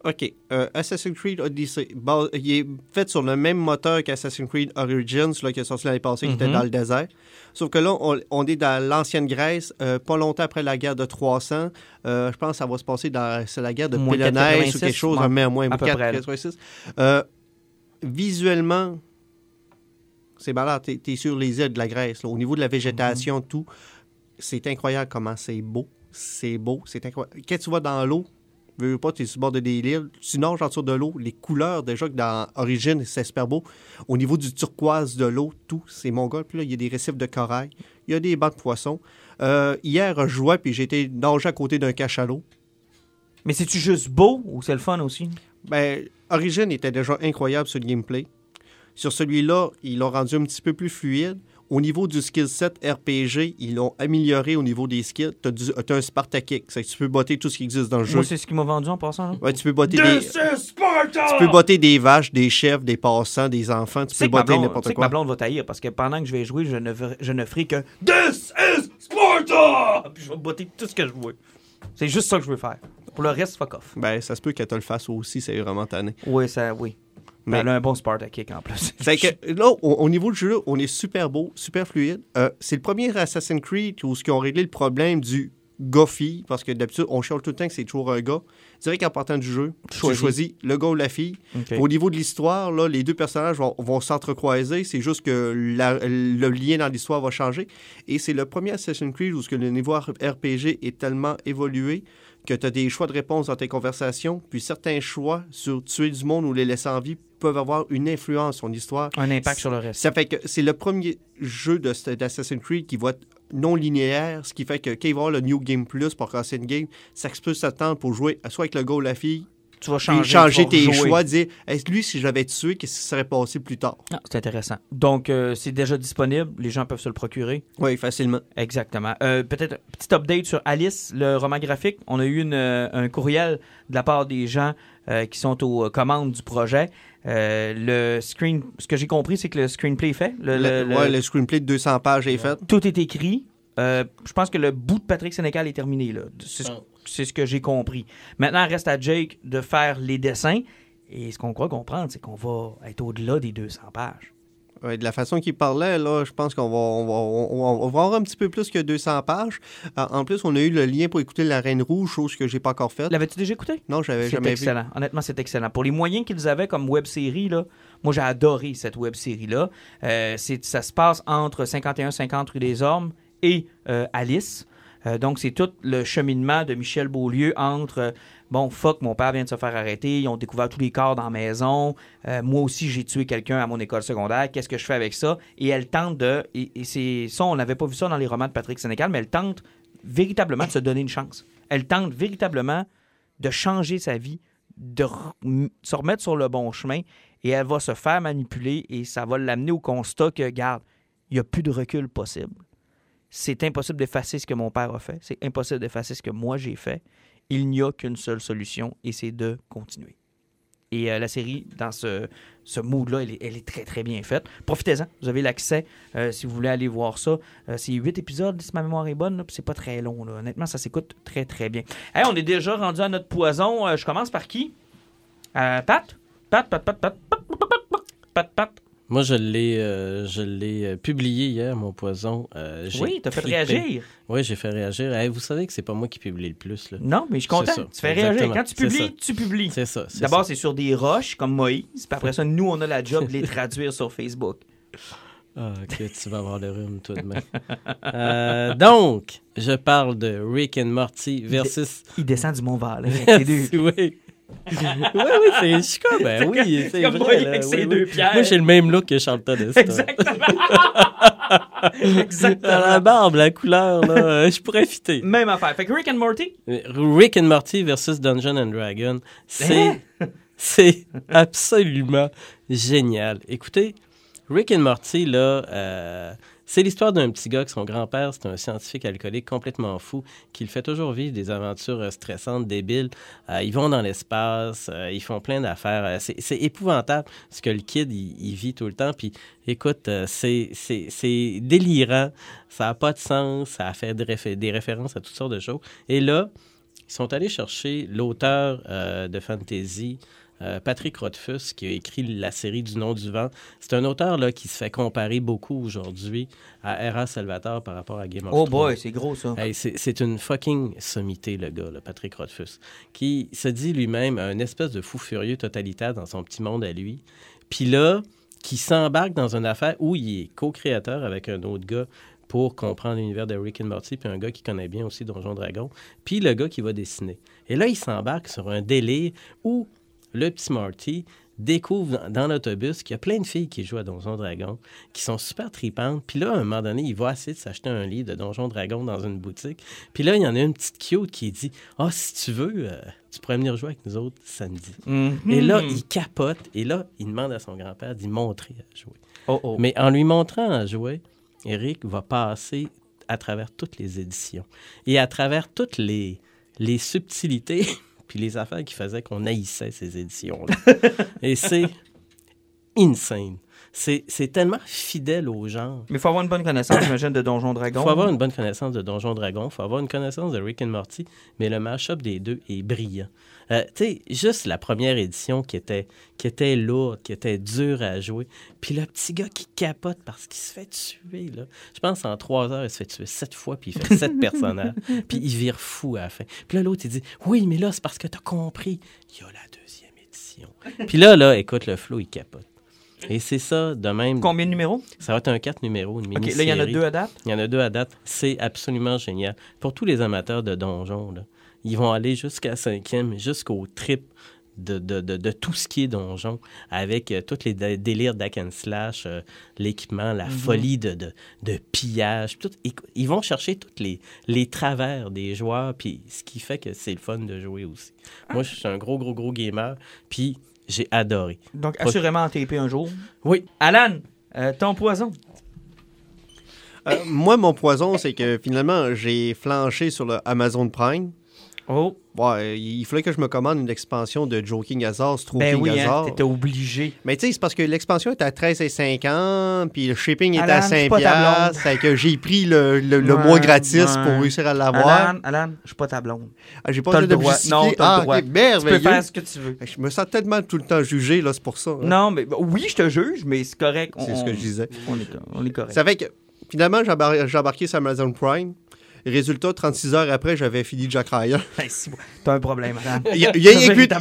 C: OK. Euh, Assassin's Creed Odyssey. Il est fait sur le même moteur qu'Assassin's Creed Origins, là, qui est sorti l'année passée, qui était
A: Mhm.
C: dans le désert. Sauf que là, on, on est dans l'ancienne Grèce, euh, pas longtemps après la guerre de 300. Euh, je pense que ça va se passer dans c'est la guerre de
A: Moins
C: Pélonèse
A: 86,
C: ou quelque chose,
A: ouais,
C: mais moins
A: à peu
C: 4,
A: près, là.
C: 86. Euh, visuellement, c'est malade. T'es es sur les îles de la Grèce. là. Au niveau de la végétation,
A: Mhm.
C: tout, c'est incroyable comment c'est beau. C'est beau, c'est incroyable. Quand tu vas dans l'eau, veux veux pas, tu es sur le bord de des îles, tu nages en dessous de l'eau, les couleurs, déjà que dans Origine, c'est super beau. Au niveau du turquoise de l'eau, tout, c'est mon gars. Puis là, il y a des récifs de corail, il y a des bancs de poissons. Euh, hier, je jouais, puis j'étais nager à côté d'un cachalot.
A: Mais c'est-tu juste beau ou c'est le fun aussi?
C: Ben, Origin était déjà incroyable sur le gameplay. Sur celui-là, ils l'ont rendu un petit peu plus fluide. Au niveau du skill set RPG, ils l'ont amélioré au niveau des skills. Tu as, un Spartakick, c'est que tu peux botter tout ce qui existe dans le jeu.
A: Moi, c'est ce qui m'a vendu en passant. là.
C: Ouais, tu peux botter des,
A: This is Sparta!
C: tu peux botter des vaches, des chefs, des passants, des enfants. Tu peux botter n'importe
A: sais que ma
C: quoi.
A: blonde va taillir parce que pendant que je vais jouer, je ne, ver- je ne ferai que This is Sparta! Puis je vais botter tout ce que je veux. C'est juste ça que je veux faire. Pour le reste, fuck off.
C: Ben, ça se peut qu'elle te le fasse aussi, c'est vraiment tanné.
A: Oui, ça, oui.
C: Mais-
A: Elle a un bon Sparta kick en plus.
C: C'est que là, au, au niveau du jeu, on est super beau, super fluide. Euh, c'est le premier Assassin's Creed où ils ont réglé le problème du gars-fille, parce que d'habitude, on cherche tout le temps que c'est toujours un gars. Je dirais qu'en partant du jeu, tu
A: Choisis.
C: choisis le gars ou la fille. Au niveau de l'histoire, là, les deux personnages vont, vont s'entrecroiser. C'est juste que la- le lien dans l'histoire va changer. Et c'est le premier Assassin's Creed où ce que le niveau RPG est tellement évolué que tu as des choix de réponse dans tes conversations, puis certains choix sur tuer du monde ou les laisser en vie peuvent avoir une influence sur l'histoire.
A: Un impact sur le reste.
C: Ça fait que c'est le premier jeu d'Assassin's Creed qui va être non linéaire, ce qui fait que quand il va y avoir le New Game Plus pour Ancient Game, ça peut s'attendre pour jouer soit avec le gars ou la fille,
A: Tu vas
C: puis
A: changer,
C: changer,
A: tu vas
C: tes choix, dire Hey, lui, si je l'avais tué, qu'est-ce qui serait passé plus tard?
A: Ah, c'est intéressant. Donc, euh, c'est déjà disponible. Les gens peuvent se le procurer.
C: Oui, facilement.
A: Exactement. Euh, Peut-être un petit update sur Alice, le roman graphique. On a eu une, euh, un courriel de la part des gens euh, qui sont aux euh, commandes du projet. Euh, le screen, ce que j'ai compris, c'est que le screenplay est fait. Le,
C: Le,
A: le-
C: ouais,
A: le-
C: le screenplay de 200 pages est fait.
A: Tout est écrit. Euh, je pense que le bout de Patrick Sénécal est terminé. là. C'est ce,
D: Ah.
A: C'est ce que j'ai compris. Maintenant, il reste à Jake de faire les dessins. Et ce qu'on croit comprendre, c'est qu'on va être au-delà des 200 pages.
C: Ouais, de la façon qu'il parlait, là, je pense qu'on va, on va, on, on- on va avoir un petit peu plus que 200 pages. Euh, en plus, on a eu le lien pour écouter La Reine Rouge, chose que j'ai pas encore faite.
A: L'avais-tu déjà écouté?
C: Non, j'avais jamais vu.
A: excellent. Honnêtement, c'est excellent. Pour les moyens qu'ils avaient comme web série, là, moi j'ai adoré cette web série-là. Euh, ça se passe entre 51-50 rue des Ormes et euh, Alice. Euh, donc, c'est tout le cheminement de Michel Beaulieu entre euh, bon, fuck, mon père vient de se faire arrêter, ils ont découvert tous les corps dans la maison, euh, moi aussi j'ai tué quelqu'un à mon école secondaire, qu'est-ce que je fais avec ça? Et elle tente de. Et, c'est ça, on n'avait pas vu ça dans les romans de Patrick Sénécal, mais elle tente véritablement de se donner une chance. Elle tente véritablement de changer sa vie, de se remettre sur le bon chemin et elle va se faire manipuler et ça va l'amener au constat que, garde, il n'y a plus de recul possible. C'est impossible d'effacer ce que mon père a fait. C'est impossible d'effacer ce que moi j'ai fait. Il n'y a qu'une seule solution et c'est de continuer. Et euh, la série, dans ce, ce mood-là, elle, elle est très, très bien faite. Profitez-en. Vous avez l'accès euh, si vous voulez aller voir ça. Euh, c'est huit épisodes, si ma mémoire est bonne, c'est pas très long. là. Honnêtement, ça s'écoute très, très bien. Hey, on est déjà rendu à notre poison. Je commence par qui? Euh, Pat? Pat, Pat, Pat, Pat, Pat, Pat, Pat, Pat, Pat.
D: Moi, je l'ai, euh, je l'ai euh, publié hier, mon poison. Euh,
A: Oui, t'as fait réagir.
D: Oui, j'ai fait réagir. Hey, vous savez que c'est pas moi qui publie le plus. Là.
A: Non, mais je suis content.
D: Ça,
A: Tu fais réagir. Quand tu publies, tu publies.
D: C'est ça.
A: D'abord, c'est sur des roches comme Moïse. Puis après ça, nous, on a la job de les traduire sur Facebook.
D: Ah, que tu vas avoir le rhume tout de même. Euh, donc, je parle de Rick and Morty versus.
A: Il descend du deux-
D: oui. Oui, oui, c'est comme, ben oui, c'est
A: comme
D: vrai.
A: moi avec ses
D: oui.
A: deux pierres.
D: Moi, j'ai le même look que Charlton Heston.
A: Exactement.
D: Dans
A: Exactement.
D: la barbe, la couleur, là, euh, je pourrais fitter.
A: Même affaire. Fait que Rick and Morty,
D: Rick and Morty versus Dungeon and Dragon, c'est c'est absolument génial. Écoutez, Rick and Morty là, euh, c'est l'histoire d'un petit gars que son grand-père, c'est un scientifique alcoolique complètement fou qui le fait toujours vivre des aventures stressantes, débiles. Euh, ils vont dans l'espace, euh, ils font plein d'affaires. Euh, c'est épouvantable ce que le kid il, vit tout le temps. Puis écoute, c'est délirant, ça n'a pas de sens, ça a fait des, réfé- des références à toutes sortes de choses. Et là, ils sont allés chercher l'auteur de fantasy, euh, Patrick Rothfuss, qui a écrit la série Du nom du vent. C'est un auteur là, qui se fait comparer beaucoup aujourd'hui à Era Salvatore par rapport à Game of
A: oh
D: Thrones.
A: boy, c'est gros ça.
D: Hey, c'est c'est une fucking sommité, le gars, là, Patrick Rothfuss, qui se dit lui-même un espèce de fou furieux totalitaire dans son petit monde à lui. Puis là, qui s'embarque dans une affaire où il est co-créateur avec un autre gars pour comprendre l'univers de Rick and Morty, puis un gars qui connaît bien aussi Donjon Dragon, puis le gars qui va dessiner. Et là, il s'embarque sur un délire où le petit Marty découvre dans, dans l'autobus qu'il y a plein de filles qui jouent à Donjon Dragon, qui sont super tripantes. Puis là, à un moment donné, il va essayer de s'acheter un livre de Donjon Dragon dans une boutique. Puis là, il y en a une petite cute qui dit « Ah, si tu veux, euh, tu pourrais venir jouer avec nous autres samedi.
A: Mhm.
D: Et là, il capote. Et là, il demande à son grand-père d'y montrer à jouer.
A: Oh oh.
D: Mais en lui montrant à jouer, Eric va passer à travers toutes les éditions et à travers toutes les, les subtilités puis les affaires qui faisaient qu'on haïssait ces éditions-là. et c'est insane. C'est c'est tellement fidèle au genre.
A: Mais il faut avoir une bonne connaissance, j'imagine, de Donjon
D: Il
A: Dragon.
D: faut avoir une bonne connaissance de Donjon Dragon, il faut avoir une connaissance de Rick and Morty, mais le mash-up des deux est brillant. Euh, tu sais, juste la première édition qui était, qui était lourde, qui était dure à jouer, puis le petit gars qui capote parce qu'il se fait tuer, là. Je pense en trois heures, il se fait tuer sept fois, puis il fait sept personnages, puis il vire fou à la fin. Puis là, l'autre, il dit « Oui, mais là, c'est parce que t'as compris, il y a la deuxième édition. » Puis là, là, écoute, le flow, il capote. Et c'est ça, de même.
A: Combien de numéros?
D: Ça va être un quatre numéros, une
A: OK, là, il y en a deux à date.
D: il y en a deux à date. C'est absolument génial. Pour tous les amateurs de donjons, là, ils vont aller jusqu'à cinquième, jusqu'au trip de, de, de, de tout ce qui est donjon, avec euh, tous les dé- délires d'hack and slash, euh, l'équipement, la folie de, de, de pillage. tout. Ils, ils vont chercher tous les, les travers des joueurs, puis ce qui fait que c'est le fun de jouer aussi. Moi, je suis un gros, gros, gros gamer, puis j'ai adoré.
A: Donc, assurément en TP un jour.
D: Oui.
A: Alan, euh, ton poison.
C: Euh, moi, mon poison, c'est que finalement, j'ai flanché sur le Amazon Prime.
A: Oh,
C: Ouais, il fallait que je me commande une expansion de Joking Hazard, Stroking
A: ben oui, hein,
C: Hazard.
A: t'étais obligé.
C: Mais tu sais, c'est parce que l'expansion est à 13,50, puis le shipping est
A: Alan,
C: à
A: je suis
C: 5
A: pas ta blonde.
C: piastres, fait que j'ai pris le, le, le
A: Ouais,
C: mois gratis
A: ouais.
C: pour réussir à l'avoir.
A: Alan, Alan, je suis pas ta blonde.
C: Ah, j'ai pas
A: T'as le droit. Non, t'as le
C: ah, ok,
A: Tu peux faire ce que tu veux.
C: Je me sens tellement tout le temps jugé, là, c'est pour ça. hein.
A: Non, mais oui, je te juge, mais c'est correct.
C: C'est ce que je disais.
A: On est, on est correct.
C: Ça fait que finalement, j'ai embarqué sur Amazon Prime. Résultat, 36 heures après, j'avais fini Jack Ryan.
A: Ben, T'as un problème, Alan.
C: Il y a, il y écoute,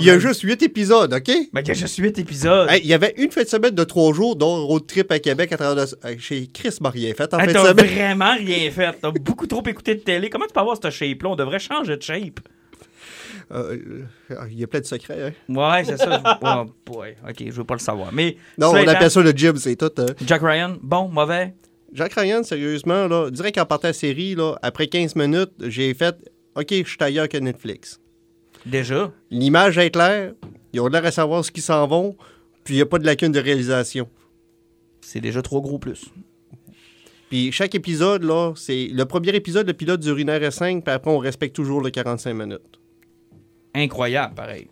C: il y juste 8 épisodes, OK?
A: Ben, il y a juste 8 épisodes.
C: Hey, il y avait une fête de semaine de 3 jours, dont road trip à Québec à travers de... Hey, Chez Chris m'a rien fait en
A: Hey,
C: fait de
A: t'as
C: semaine.
A: vraiment rien fait. T'as beaucoup trop écouté de télé. Comment tu peux avoir ce shape-là? On devrait changer de shape.
C: Euh, euh, il y a plein de secrets. hein?
A: Ouais, c'est ça. Oh boy. OK, je veux pas le savoir. Mais
C: Non, on appelle ça le gym, c'est tout. hein.
A: Jack Ryan, bon, mauvais.
C: Jack Ryan, sérieusement, là, direct qu'en partant la série, là, après 15 minutes, j'ai fait OK, je suis ailleurs que Netflix.
A: Déjà?
C: L'image est claire, ils ont l'air à savoir ce qu'ils s'en vont, puis il n'y a pas de lacune de réalisation.
A: C'est déjà trois gros plus.
C: Puis chaque épisode, là, c'est. Le premier épisode, le pilote dure 1 h 5 puis après, on respecte toujours le 45 minutes.
A: Incroyable, pareil.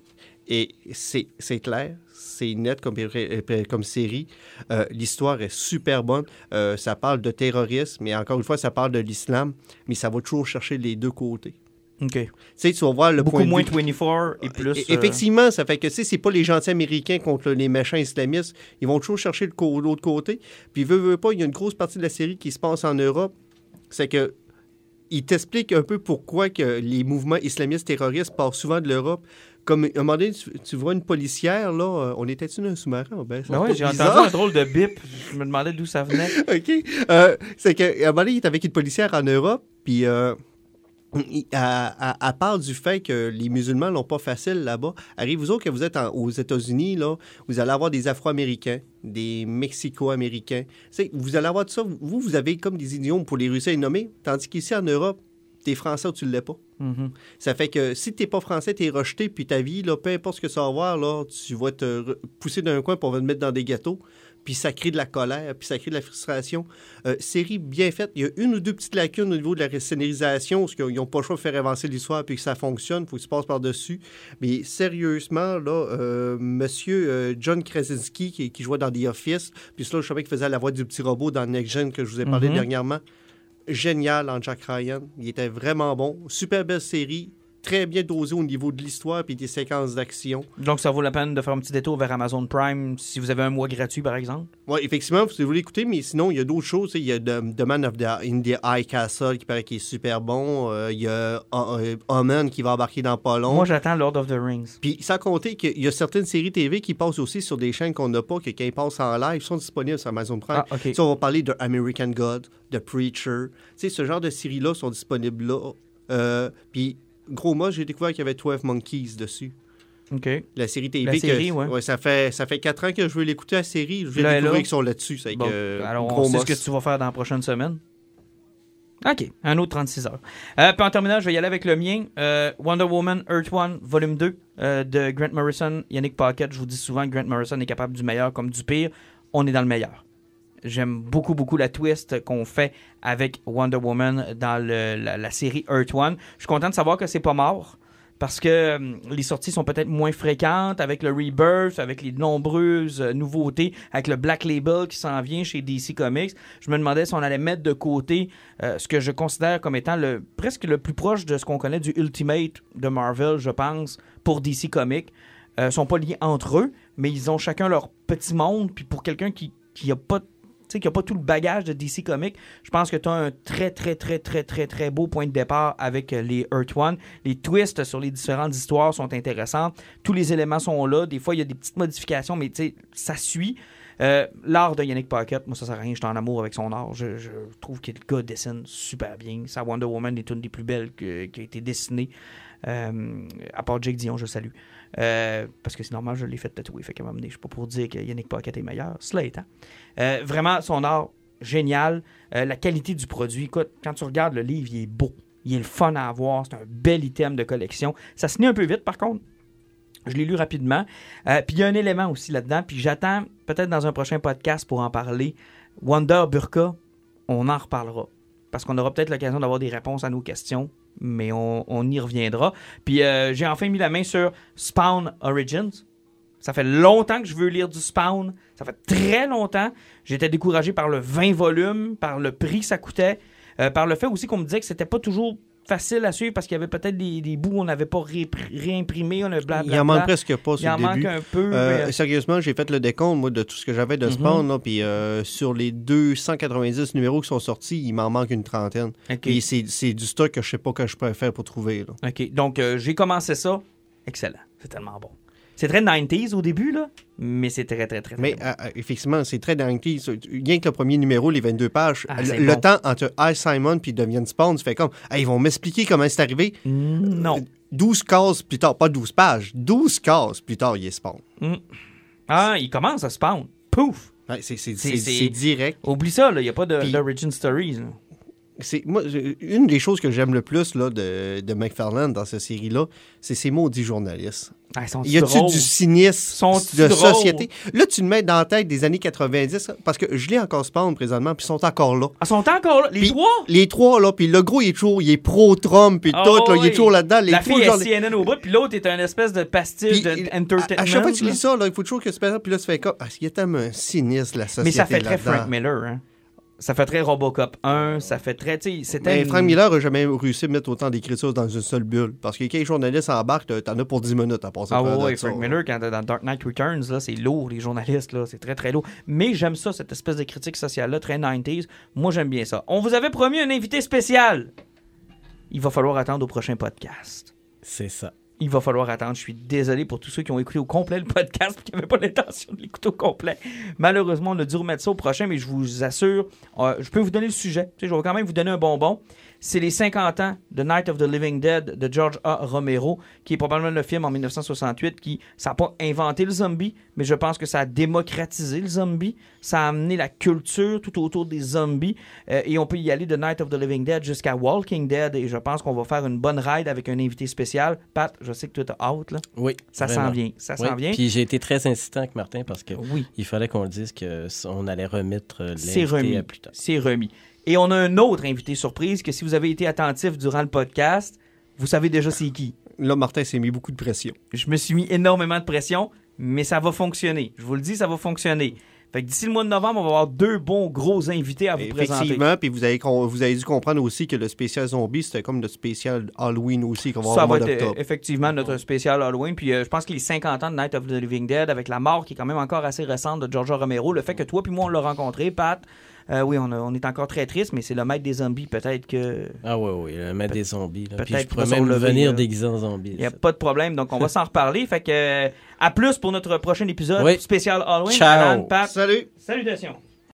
C: Et c'est clair, c'est net comme, euh, comme série. Euh, L'histoire est super bonne. Euh, ça parle de terrorisme, mais encore une fois, ça parle de l'islam, mais ça va toujours chercher les deux côtés.
A: OK.
C: Tu sais, tu vas voir le
A: Beaucoup
C: point de
A: moins
C: vue-
A: 24 et plus.
C: E-
A: euh,
C: Effectivement, ça fait que tu sais, c'est pas les gentils américains contre les méchants islamistes. Ils vont toujours chercher l'autre côté. Puis, veut, veut pas, il y a une grosse partie de la série qui se passe en Europe. C'est que. Il t'explique un peu pourquoi que les mouvements islamistes terroristes partent souvent de l'Europe. Comme, à un moment donné, tu, tu vois une policière, là, euh, on était-tu dans un sous-marin? Ben,
A: Ben ouais, j'ai entendu un drôle de bip. Je me demandais d'où ça venait.
C: OK. Euh, c'est qu'à un moment donné, il est avec une policière en Europe, puis euh, elle, elle- elle parle du fait que les musulmans l'ont pas facile là-bas. Arrive vous autres que vous êtes en- aux États-Unis, là, vous allez avoir des Afro-Américains, des Mexico-Américains. Vous allez avoir tout ça. Vous, vous avez comme des idiomes pour les réussir à les nommer, tandis qu'ici en Europe, t'es français ou tu l'es pas.
A: Mhm.
C: Ça fait que si t'es pas français, t'es rejeté, puis ta vie, là, peu importe ce que ça va avoir, là, tu vas te pousser d'un coin pour te mettre dans des gâteaux, puis ça crée de la colère, puis ça crée de la frustration. Euh, série bien faite. Il y a une ou deux petites lacunes au niveau de la scénarisation, parce qu'ils n'ont pas le choix de faire avancer l'histoire, puis que ça fonctionne, il faut que tu passes par-dessus. Mais sérieusement, là, euh, monsieur euh, John Krasinski, qui, qui jouait dans The Office, puis là, je savais qu'il faisait la voix du petit robot dans Next Gen que je vous ai parlé
A: Mhm.
C: dernièrement génial en Jack Ryan. Il était vraiment bon. Super belle série. Très bien dosé au niveau de l'histoire et des séquences d'action.
A: Donc, ça vaut la peine de faire un petit détour vers Amazon Prime si vous avez un mois gratuit, par exemple?
C: Oui, effectivement, si vous voulez écouter, mais sinon, il y a d'autres choses. Il y a The, Man of the, in the High Castle qui paraît qu'il est super bon. Euh, il y a euh, Omen qui va embarquer dans pas long.
A: Moi, j'attends Lord of the Rings.
C: Puis sans compter qu'il y a certaines séries TV qui passent aussi sur des chaînes qu'on n'a pas, que quand ils passent en live, sont disponibles sur Amazon Prime.
A: Ah, OK.
C: Tu sais, on va parler de American God, de Preacher. Tu sais, ce genre de séries-là sont disponibles là. Euh, puis, gros, moi, j'ai découvert qu'il y avait 12 Monkeys dessus.
A: OK.
C: La série TV.
A: La
C: que-
A: série, ouais.
C: ça, fait, ça fait 4 ans que je veux l'écouter, la série. Je vais
A: Là,
C: découvrir qu'ils sont là-dessus. C'est
A: Bon, alors,
C: gros
A: on sait ce que tu vas faire dans la prochaine semaine. OK, un autre 36 heures. Euh, puis en terminant, je vais y aller avec le mien. Euh, Wonder Woman Earth One, volume 2 euh, de Grant Morrison, Yannick Pocket. Je vous dis souvent que Grant Morrison est capable du meilleur comme du pire. On est dans le meilleur. J'aime beaucoup, beaucoup la twist qu'on fait avec Wonder Woman dans la, série Earth One. Je suis content de savoir que c'est pas mort. Parce que euh, les sorties sont peut-être moins fréquentes avec le Rebirth, avec les nombreuses euh, nouveautés, avec le Black Label qui s'en vient chez DC Comics. Je me demandais si on allait mettre de côté euh, ce que je considère comme étant le, presque le plus proche de ce qu'on connaît du Ultimate de Marvel, je pense, pour DC Comics. Euh, sont pas liés entre eux, mais ils ont chacun leur petit monde. Puis pour quelqu'un qui qui a pas sais, qui a pas tout le bagage de DC Comics, je pense que tu as un très, très, très, très, très, très beau point de départ avec euh, les Earth One. Les twists sur les différentes histoires sont intéressants. Tous les éléments sont là. Des fois, il y a des petites modifications, mais tu sais, ça suit. Euh, L'art de Yannick Pocket, moi, ça sert à rien. Je suis en amour avec son art. Je, trouve que le gars dessine super bien. Sa Wonder Woman est une des plus belles qui a été dessinée. Euh, à part Jake Dion, je salue. Euh, parce que c'est normal, je l'ai fait tatouer. Fait qu'à un moment donné, je suis pas pour dire que Yannick Pocket est meilleur. Cela étant. Euh, vraiment, son art, génial. Euh, la qualité du produit, écoute, quand tu regardes le livre, il est beau. Il est le fun à avoir. C'est un bel item de collection. Ça se lit un peu vite, par contre. Je l'ai lu rapidement. Puis il y a un élément aussi là-dedans. Puis j'attends peut-être dans un prochain podcast pour en parler. Wonder Burka, on en reparlera. Parce qu'on aura peut-être l'occasion d'avoir des réponses à nos questions. Mais on, y reviendra. Puis euh, j'ai enfin mis la main sur Spawn Origins. Ça fait longtemps que je veux lire du Spawn. Ça fait très longtemps. J'étais découragé par le 20 volumes, par le prix que ça coûtait, euh, par le fait aussi qu'on me disait que c'était pas toujours facile à suivre parce qu'il y avait peut-être des, des bouts où on n'avait pas ré- réimprimé, on a blablabla.
C: Il en manque presque pas
A: Il
C: sur
A: en
C: le
A: manque un peu.
C: Euh,
A: mais-
C: Sérieusement, j'ai fait le décompte moi, de tout ce que j'avais de
A: Mhm.
C: Spawn. là, puis euh, sur les 290 numéros qui sont sortis, il m'en manque une trentaine. Puis c'est du stock que je sais pas que je peux faire pour trouver. là.
A: OK. Donc, euh, j'ai commencé ça. Excellent. C'est tellement bon. C'est très 90s au début, là, mais c'est très, très, très, très
C: Mais
A: bon.
C: euh, euh, effectivement, c'est très dingue. Rien que le premier numéro, les 22 pages,
A: Ah,
C: le,
A: c'est
C: le
A: bon.
C: temps entre I, Simon puis deviennent Spawn, tu fais comme, Hey, ils vont m'expliquer comment c'est arrivé.
A: Non.
C: 12 cases plus tard, pas 12 pages, 12 cases plus tard, il est Spawn.
A: Ah, il commence à spawn. Pouf!
C: Ouais, c'est direct.
A: Oublie ça, là. Il n'y a pas de- d'origin stories. là.
C: C'est moi une des choses que j'aime le plus là, de, de McFarlane dans cette série-là, c'est ses maudits journalistes.
A: Ah, sont
C: Y a-tu du cynisme de
A: drôles?
C: société? Là, tu le mets dans la tête des années 90, parce que je lis encore Spawn présentement, puis ils sont encore là.
A: Ah, sont encore là? Les trois?
C: Les trois, là, puis le gros, il est toujours, il est pro-Trump, puis
A: Ah,
C: tout, là, il est toujours là-dedans.
A: La fille est
C: genre,
A: CNN au bout, puis l'autre est un espèce de pastiche
C: puis,
A: de
C: à, à chaque fois que tu
A: là.
C: lis ça, là, il faut toujours que tu puis là, tu fais comme, ah, il y a tellement un cynisme, la société
A: Mais ça fait très. Frank Miller, hein? Ça fait très Robocop 1, ça fait très. C'était.
C: Mais
A: une-
C: Frank Miller n'a jamais réussi à mettre autant d'écriture dans une seule bulle. Parce que quand les journalistes embarquent, t'en as pour 10 minutes à passer
A: Ah ouais, ouais. Frank Miller, quand dans Dark Knight Returns, là, c'est lourd, les journalistes, là, c'est très très lourd. Mais j'aime ça, cette espèce de critique sociale-là, très 90s. Moi, j'aime bien ça. On vous avait promis un invité spécial. Il va falloir attendre au prochain podcast.
D: C'est ça.
A: Il va falloir attendre. Je suis désolé pour tous ceux qui ont écouté au complet le podcast et qui n'avaient pas l'intention de l'écouter au complet. Malheureusement, on a dû remettre ça au prochain, mais je vous assure, euh, je peux vous donner le sujet. Je vais quand même vous donner un bonbon. C'est les 50 ans de Night of the Living Dead de George A. Romero, qui est probablement le film en 1968 qui, ça n'a pas inventé le zombie, mais je pense que ça a démocratisé le zombie. Ça a amené la culture tout autour des zombies. Euh, et on peut y aller de Night of the Living Dead jusqu'à Walking Dead. Et je pense qu'on va faire une bonne ride avec un invité spécial. Pat, je sais que toi, t'as hâte, là.
D: Oui.
A: Ça s'en vient. Ça
D: Oui,
A: s'en vient.
D: Puis j'ai été très insistant avec Martin parce que
A: Oui.
D: il fallait qu'on le dise qu'on allait remettre euh,
A: C'est
D: l'invité
A: remis.
D: à plus tard.
A: C'est remis. Et on a un autre invité surprise que si vous avez été attentif durant le podcast, vous savez déjà c'est qui.
C: Là, Martin s'est mis beaucoup de pression.
A: Je me suis mis énormément de pression, mais ça va fonctionner. Je vous le dis, ça va fonctionner. Fait que d'ici le mois de novembre, on va avoir deux bons gros invités à vous présenter.
C: Effectivement, puis vous avez, con- vous avez dû comprendre aussi que le spécial zombie, c'était comme notre spécial Halloween aussi qu'on va
A: Ça
C: avoir
A: va être euh, effectivement notre spécial Halloween. Puis euh, je pense que les 50 ans de Night of the Living Dead, avec la mort qui est quand même encore assez récente de George Romero, le fait que toi puis moi on l'a rencontré, Pat, euh, oui, on, a- on est encore très triste, mais c'est le maître des zombies. Peut-être que
D: Ah oui, oui, le mettre des zombies. Là. Puis
A: peut-être
D: je pourrais même venir déguisé en zombie.
A: il n'y a
D: ça.
A: pas de problème. Donc on va s'en reparler. Fait que euh, à plus pour notre prochain épisode
D: Oui.
A: spécial Halloween.
D: Ciao.
A: Alan, Pat,
C: Salut!
A: salutations.